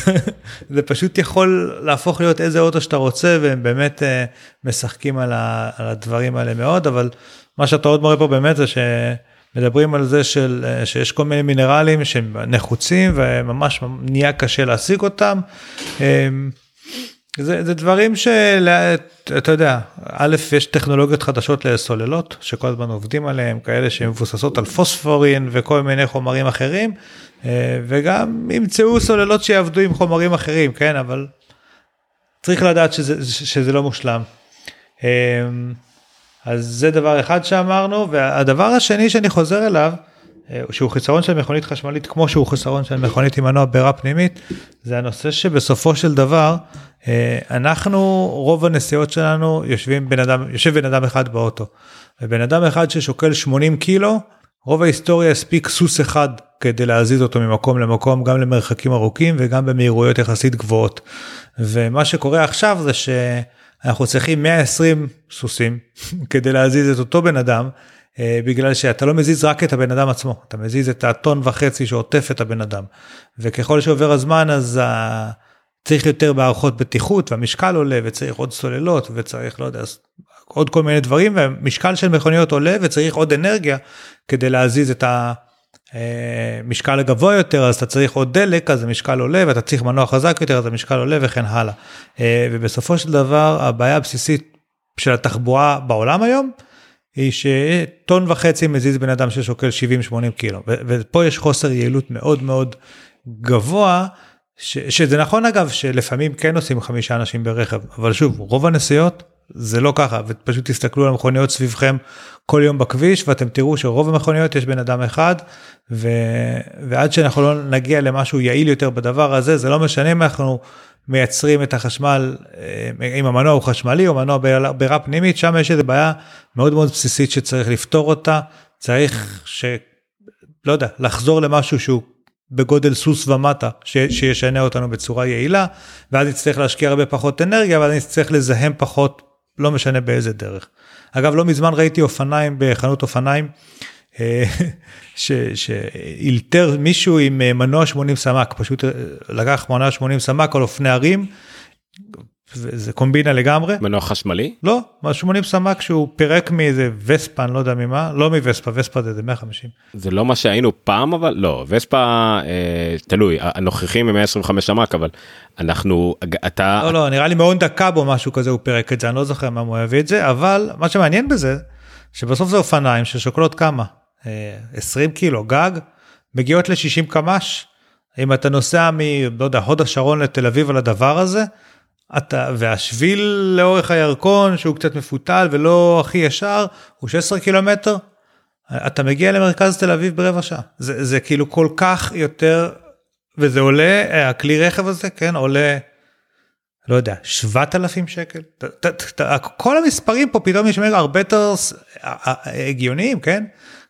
זה פשוט יכול להפוך להיות איזה אוטו שאתה רוצה והם באמת uh, משחקים על, ה, על הדברים האלה מאוד, אבל מה שאתה עוד מראה פה באמת זה ש... מדברים על זה של, אה, שיש כל מיני מינרלים שהם נחוצים וממש נהיה קשה להשיג אותם. זה, זה דברים שאתה יודע, א', יש טכנולוגיות חדשות לסוללות שכל הזמן עובדים עליהם, כאלה שמבוססות על פוספורין וכל מיני חומרים אחרים, אה, וגם ימצאו סוללות שיעבדו עם חומרים אחרים, כן, אבל צריך לדעת שזה, שזה לא מושלם. אה, אז זה דבר אחד שאמרנו, והדבר השני שאני חוזר אליו, שהוא חיסרון של מכונית חשמלית כמו שהוא חיסרון של מכונית עם מנוע בעירה פנימית, זה הנושא שבסופו של דבר אה, אנחנו רוב הנסיעות שלנו יושבים בן אדם יושב בן אדם אחד באוטו ובן אדם אחד ששוקל 80 קילו רוב ההיסטוריה הספיק סוס אחד כדי להזיז אותו ממקום למקום גם למרחקים ארוכים וגם במהירויות יחסית גבוהות. ומה שקורה עכשיו זה אנחנו צריכים 120 סוסים כדי להזיז את אותו בן אדם, אה, בגלל שאתה לא מזיז רק את הבן אדם עצמו, אתה מזיז את הטון וחצי שעוטף את הבן אדם. וככל שעובר הזמן אז ה... צריך יותר מערכות בטיחות והמשקל עולה וצריך עוד סוללות וצריך לא יודע עוד כל מיני דברים והמשקל של מכוניות עולה וצריך עוד אנרגיה כדי להזיז את המשקל הגבוה יותר אז אתה צריך עוד דלק אז המשקל עולה ואתה צריך מנוע חזק יותר אז המשקל עולה וכן הלאה. אה, ובסופו של דבר הבעיה הבסיסית של התחבורה בעולם היום היא שטון וחצי מזיז בן אדם ששוקל 70-80 קילו ופה יש חוסר יעילות מאוד מאוד גבוה. ש, שזה נכון אגב שלפעמים כן עושים חמישה אנשים ברכב אבל שוב רוב הנסיעות זה לא ככה ופשוט תסתכלו על המכוניות סביבכם כל יום בכביש ואתם תראו שרוב המכוניות יש בן אדם אחד ו... ועד שאנחנו לא נגיע למשהו יעיל יותר בדבר הזה זה לא משנה אם אנחנו מייצרים את החשמל אה, אם המנוע הוא חשמלי או מנוע בעירה פנימית שם יש איזה בעיה מאוד מאוד בסיסית שצריך לפתור אותה צריך ש... לא יודע לחזור למשהו שהוא בגודל סוס ומטה ש, שישנה אותנו בצורה יעילה ואז נצטרך להשקיע הרבה פחות אנרגיה ואז נצטרך לזהם פחות לא משנה באיזה דרך. אגב לא מזמן ראיתי אופניים בחנות אופניים שאילתר מישהו עם אה, מנוע 80 סמ"ק פשוט אה, לקח מנוע 80 סמ"ק על אופני הרים זה קומבינה לגמרי. מנוע חשמלי? לא, 80 סמ"ק שהוא פירק מאיזה וספה, אני לא יודע ממה, לא מווספה, וספה זה 150. זה לא מה שהיינו פעם אבל לא, וספה אה, תלוי, הנוכחים הם 125 סמ"ק אבל אנחנו, אתה... לא, לא, נראה לי מאוד דקה בו משהו כזה הוא פירק את זה, אני לא זוכר מה הוא הביא את זה, אבל מה שמעניין בזה, שבסוף זה אופניים ששוקלות כמה? 20 אה, קילו גג, מגיעות ל-60 קמ"ש. אם אתה נוסע מ... לא יודע, הוד השרון לתל אביב על הדבר הזה, אתה, והשביל לאורך הירקון שהוא קצת מפותל ולא הכי ישר הוא 16 קילומטר. אתה מגיע למרכז תל אביב ברבע שעה זה, זה כאילו כל כך יותר וזה עולה הכלי רכב הזה כן עולה לא יודע 7,000 שקל ת, ת, ת, כל המספרים פה פתאום נשמעים הרבה יותר הגיוניים כן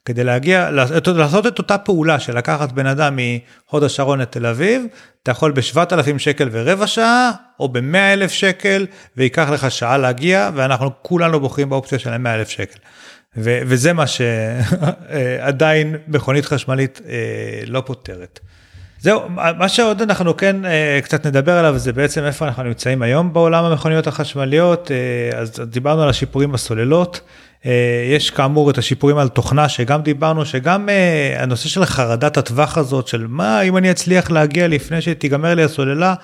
כדי להגיע לעשות את אותה פעולה של לקחת בן אדם מהוד השרון לתל אביב אתה יכול ב-7,000 שקל ורבע שעה או ב-100 אלף שקל וייקח לך שעה להגיע ואנחנו כולנו בוחרים באופציה של 100 אלף שקל. ו- וזה מה שעדיין מכונית חשמלית אה, לא פותרת. זהו, מה שעוד אנחנו כן אה, קצת נדבר עליו זה בעצם איפה אנחנו נמצאים היום בעולם המכוניות החשמליות, אה, אז דיברנו על השיפורים בסוללות, יש כאמור את השיפורים על תוכנה שגם דיברנו שגם אה, הנושא של חרדת הטווח הזאת של מה אם אני אצליח להגיע לפני שתיגמר לי הסוללה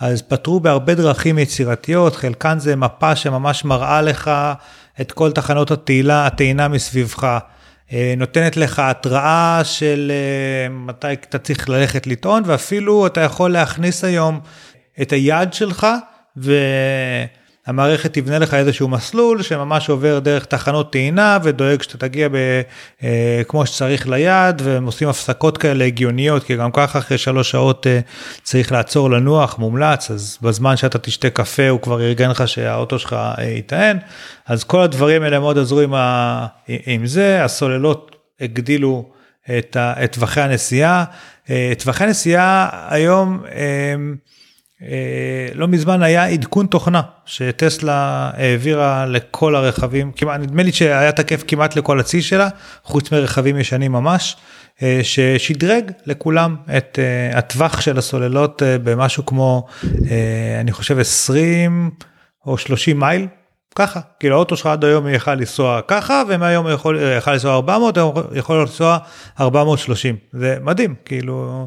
אז פתרו בהרבה דרכים יצירתיות חלקן זה מפה שממש מראה לך את כל תחנות התהילה הטעינה מסביבך. אה, נותנת לך התראה של מתי אתה צריך ללכת לטעון ואפילו אתה יכול להכניס היום את היד שלך. ו... המערכת תבנה לך איזשהו מסלול שממש עובר דרך תחנות טעינה ודואג שאתה תגיע ב, אה, כמו שצריך ליד והם עושים הפסקות כאלה הגיוניות כי גם ככה אחרי שלוש שעות אה, צריך לעצור לנוח מומלץ אז בזמן שאתה תשתה קפה הוא כבר ארגן לך שהאוטו שלך אה, יטען אז כל הדברים האלה מאוד עזרו עם, ה, עם זה הסוללות הגדילו את טווחי הנסיעה אה, טווחי הנסיעה היום. אה, אה, לא מזמן היה עדכון תוכנה שטסלה העבירה לכל הרכבים, כמעט, נדמה לי שהיה תקף כמעט לכל הצי שלה, חוץ מרכבים ישנים ממש, אה, ששדרג לכולם את אה, הטווח של הסוללות במשהו כמו, אני חושב 20 או 30 מייל, ככה, כאילו האוטו שלך עד היום יכל לנסוע ככה, ומהיום יכול, יכל לנסוע 400, יכול לנסוע 430, זה מדהים, כאילו...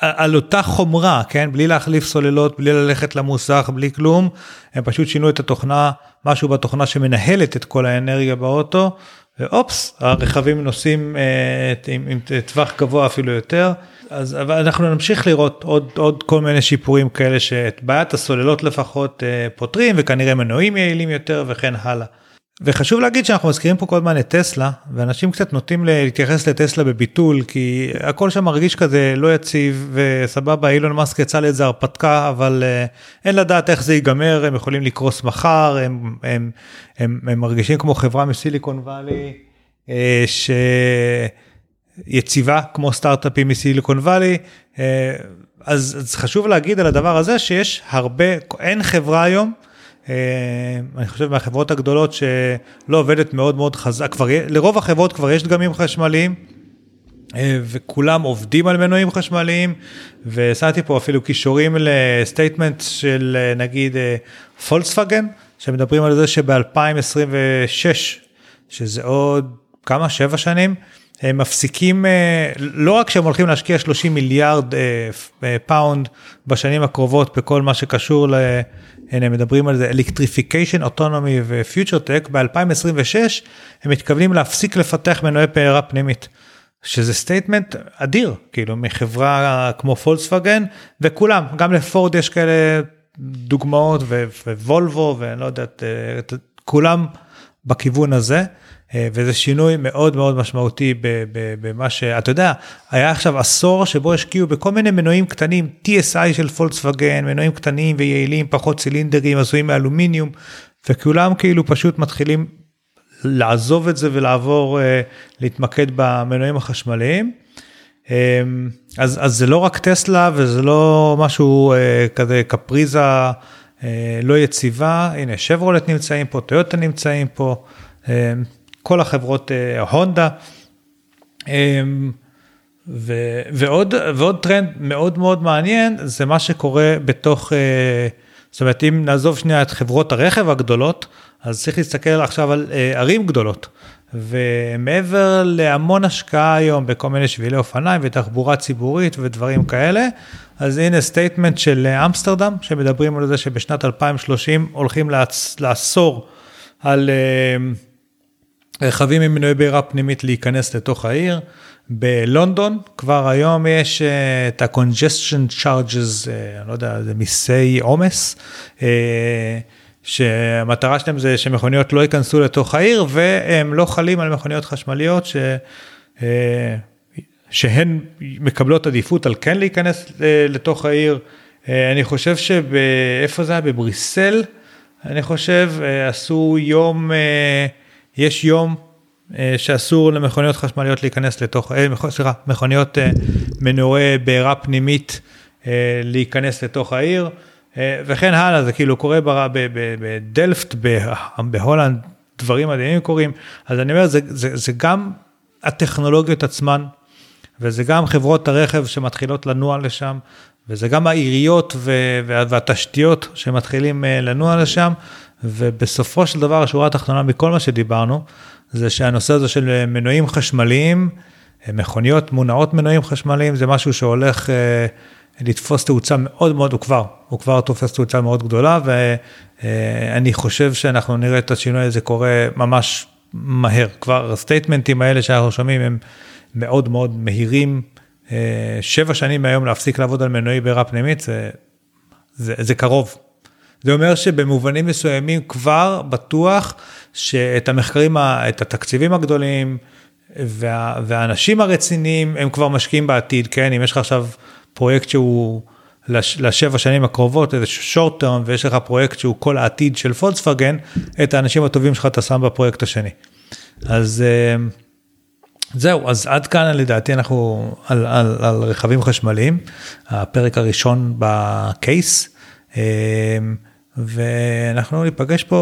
על אותה חומרה, כן? בלי להחליף סוללות, בלי ללכת למוסך, בלי כלום, הם פשוט שינו את התוכנה, משהו בתוכנה שמנהלת את כל האנרגיה באוטו, ואופס, הרכבים נוסעים אה, עם, עם טווח גבוה אפילו יותר. אז אבל אנחנו נמשיך לראות עוד עוד כל מיני שיפורים כאלה שאת בעיית הסוללות לפחות אה, פותרים וכנראה מנועים יעילים יותר וכן הלאה. וחשוב להגיד שאנחנו מזכירים פה כל הזמן את טסלה ואנשים קצת נוטים להתייחס לטסלה בביטול כי הכל שם מרגיש כזה לא יציב וסבבה אילון מאסק יצא לאיזה הרפתקה אבל uh, אין לדעת איך זה ייגמר הם יכולים לקרוס מחר הם, הם, הם, הם מרגישים כמו חברה מסיליקון וואלי uh, שיציבה כמו סטארט-אפים מסיליקון וואלי uh, אז, אז חשוב להגיד על הדבר הזה שיש הרבה אין חברה היום. אני חושב מהחברות הגדולות שלא עובדת מאוד מאוד חזק, כבר לרוב החברות כבר יש דגמים חשמליים. וכולם עובדים על מנועים חשמליים ושמתי פה אפילו קישורים ל-statement של נגיד פולקסווגן שמדברים על זה שב-2026 שזה עוד כמה שבע שנים הם מפסיקים אה, לא רק שהם הולכים להשקיע 30 מיליארד אה, אה, פאונד בשנים הקרובות בכל מה שקשור ל... הנה מדברים על זה electrification אוטונומי ו-future tech ב-2026 הם מתכוונים להפסיק לפתח מנועי בעירה פנימית. שזה statement אדיר כאילו מחברה כמו פולקסווגן וכולם גם לפורד יש כאלה דוגמאות ווולבו ואני לא יודעת כולם בכיוון הזה. אה, וזה שינוי מאוד מאוד משמעותי במה שאתה יודע היה עכשיו עשור שבו השקיעו בכל מיני מנועים קטנים TSI של פולקסווגן מנועים קטנים ויעילים פחות צילינדרים עשויים מאלומיניום וכולם כאילו פשוט מתחילים לעזוב את זה ולעבור אה, להתמקד במנועים החשמליים. אה, אז, אז זה לא רק טסלה וזה לא משהו כזה קפריזה לא יציבה הנה שברולט נמצאים פה טויוטה נמצאים פה. כל החברות אה, הונדה. אמ, ו, ועוד, ועוד טרנד מאוד מאוד מעניין זה מה שקורה בתוך, אה, זאת אומרת אם נעזוב שנייה את חברות הרכב הגדולות, אז צריך להסתכל עכשיו על אה, ערים גדולות. ומעבר להמון השקעה היום בכל מיני שבילי אופניים ותחבורה ציבורית ודברים כאלה, אז הנה statement של אמסטרדם שמדברים על זה שבשנת 2030 הולכים לאסור על רכבים עם מנועי בעירה פנימית להיכנס לתוך העיר. בלונדון כבר היום יש אה, את ה-congestion charges, אה, אני לא יודע, זה מיסי עומס, אה, שהמטרה שלהם זה שמכוניות לא ייכנסו לתוך העיר והם לא חלים על מכוניות חשמליות ש... שהן מקבלות עדיפות על כן להיכנס לתוך העיר. אני חושב שבאיפה זה היה? בבריסל, אני חושב, עשו יום... יש יום אה, שאסור למכוניות חשמליות להיכנס לתוך, אה, סליחה, מכוניות אה, מנועי בעירה פנימית להיכנס לתוך העיר, וכן הלאה, זה כאילו קורה בדלפט, בהולנד, דברים מדהימים קורים, אז אני אומר, זה, זה, זה גם הטכנולוגיות עצמן, וזה גם חברות הרכב שמתחילות לנוע לשם, וזה גם העיריות והתשתיות שמתחילים לנוע לשם, ובסופו של דבר השורה התחתונה מכל מה שדיברנו, זה שהנושא הזה של מנועים חשמליים, מכוניות מונעות מנועים חשמליים, זה משהו שהולך אה, לתפוס תאוצה מאוד מאוד, הוא כבר, הוא כבר תופס תאוצה מאוד גדולה, ואני חושב שאנחנו נראה את השינוי הזה קורה ממש מהר. כבר הסטייטמנטים האלה שאנחנו שומעים הם מאוד מאוד מהירים. אה, שבע שנים מהיום להפסיק לעבוד על מנועי בעירה פנימית, זה, זה, זה קרוב, זה אומר שבמובנים מסוימים כבר בטוח שאת המחקרים, את התקציבים הגדולים וה, והאנשים הרציניים הם כבר משקיעים בעתיד, כן? אם יש לך עכשיו פרויקט שהוא לש, לשבע שנים הקרובות, איזה שורט טרם, ויש לך פרויקט שהוא כל העתיד של פולקסווגן, את האנשים הטובים שלך אתה שם בפרויקט השני. אז אה, זהו, אז עד כאן לדעתי אנחנו על, על, על רכבים חשמליים, הפרק הראשון בקייס. אה, ואנחנו ניפגש פה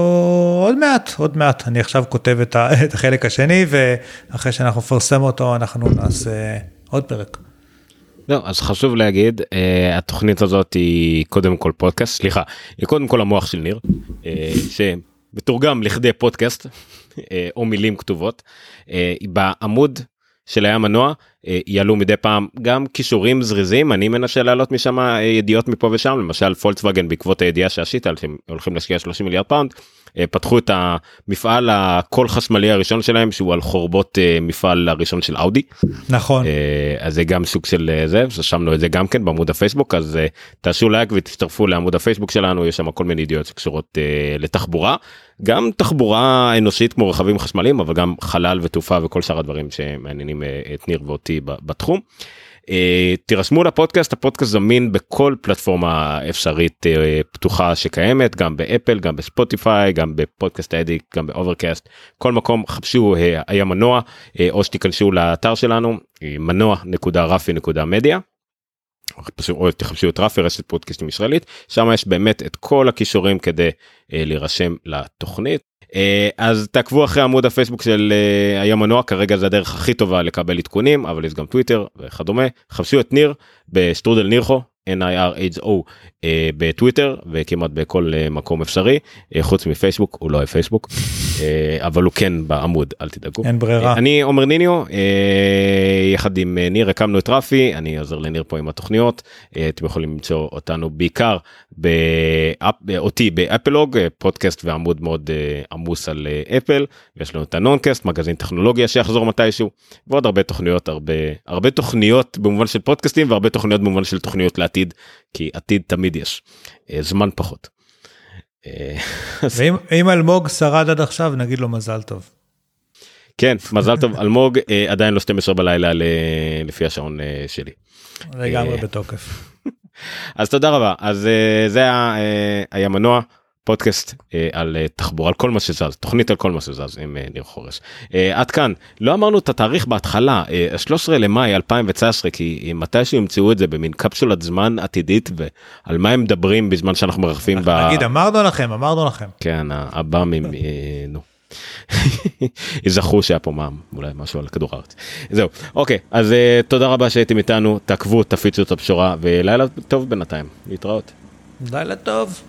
עוד מעט, עוד מעט. אני עכשיו כותב את, החלק השני, ואחרי שאנחנו נפרסם אותו, אנחנו נעשה עוד פרק. לא, אז חשוב להגיד, uh, התוכנית הזאת היא קודם כל פודקאסט, סליחה, היא קודם כל המוח של ניר, uh, שמתורגם לכדי פודקאסט, uh, או מילים כתובות, בעמוד של היה מנוע אה, יעלו מדי פעם גם קישורים זריזים אני מנסה להעלות משם אה, ידיעות מפה ושם למשל פולקסווגן בעקבות הידיעה שעשית שהם הולכים להשקיע 30 מיליארד פאונד אה, פתחו את המפעל הכל חשמלי הראשון שלהם שהוא על חורבות מפעל הראשון של אאודי. נכון. אז זה גם סוג של זה רשמנו את זה גם כן בעמוד הפייסבוק אז תעשו לייק ותצטרפו לעמוד הפייסבוק שלנו יש שם כל מיני ידיעות שקשורות לתחבורה גם תחבורה אנושית כמו רכבים חשמליים אבל גם חלל ותעופה וכל שאר הדברים שמעניינים את ניר ואותי בתחום. Uh, תירשמו לפודקאסט הפודקאסט זמין בכל פלטפורמה אפשרית uh, פתוחה שקיימת גם באפל גם בספוטיפיי גם ב-Podcast Addict גם ב-Overcast כל מקום חפשו היה מנוע או שתיכנסו לאתר שלנו מנוע נקודה רפי נקודה מדיה. או תחפשו את רפי רשת פודקאסטים ישראלית שם יש באמת את כל הכישורים כדי אה, להירשם לתוכנית. אה, אז תעקבו אחרי עמוד הפייסבוק של אה, היה מנוע כרגע זה הדרך הכי טובה לקבל עדכונים אבל יש גם טוויטר וכדומה חפשו את ניר בשטרודל נירחו NIRHO אה, בטוויטר וכמעט בכל אה, מקום אפשרי. אה, חוץ מפייסבוק הוא לא פייסבוק. אה, אבל הוא כן בעמוד אל תדאגו. אין ברירה. אה, אני עומר ניניו אה, יחד עם אה, ניר הקמנו את רפי. אני עוזר לניר פה עם התוכניות. אה, אתם יכולים למצוא אותנו בעיקר באפ, אותי באפלוג אה, פודקאסט ועמוד מאוד אה, עמוס על אה, אפל. יש לנו את הנונקאסט מגזין טכנולוגיה שיחזור מתישהו. ועוד הרבה תוכניות הרבה הרבה תוכניות במובן של פודקאסטים והרבה תוכניות במובן של תוכניות לעתיד כי עתיד תמיד יש אה, זמן פחות. אה, ואם אם אלמוג שרד עד עכשיו נגיד לו מזל טוב. כן מזל טוב אלמוג אה, עדיין לא 12 בלילה לפי השעון שלי. לגמרי בתוקף. אז תודה רבה אז זה היה מנוע פודקאסט אה, על אה, תחבורה על כל מה שזז תוכנית על כל מה שזז עם אה, ניר חורש. אה, עד כאן לא אמרנו את התאריך בהתחלה אה, 13 למאי 2019 כי מתישהו ימצאו את זה במין קפסולת זמן עתידית ועל מה הם מדברים בזמן שאנחנו מרחפים ב... נגיד אמרנו לכם אמרנו לכם. כן הבאמים אה, נו. יזכרו שהיה פה מע"מ אולי משהו על כדור הארץ זהו אוקיי אז uh, תודה רבה שהייתם איתנו תעקבו תפיצו את הבשורה ולילה טוב בינתיים להתראות. לילה טוב.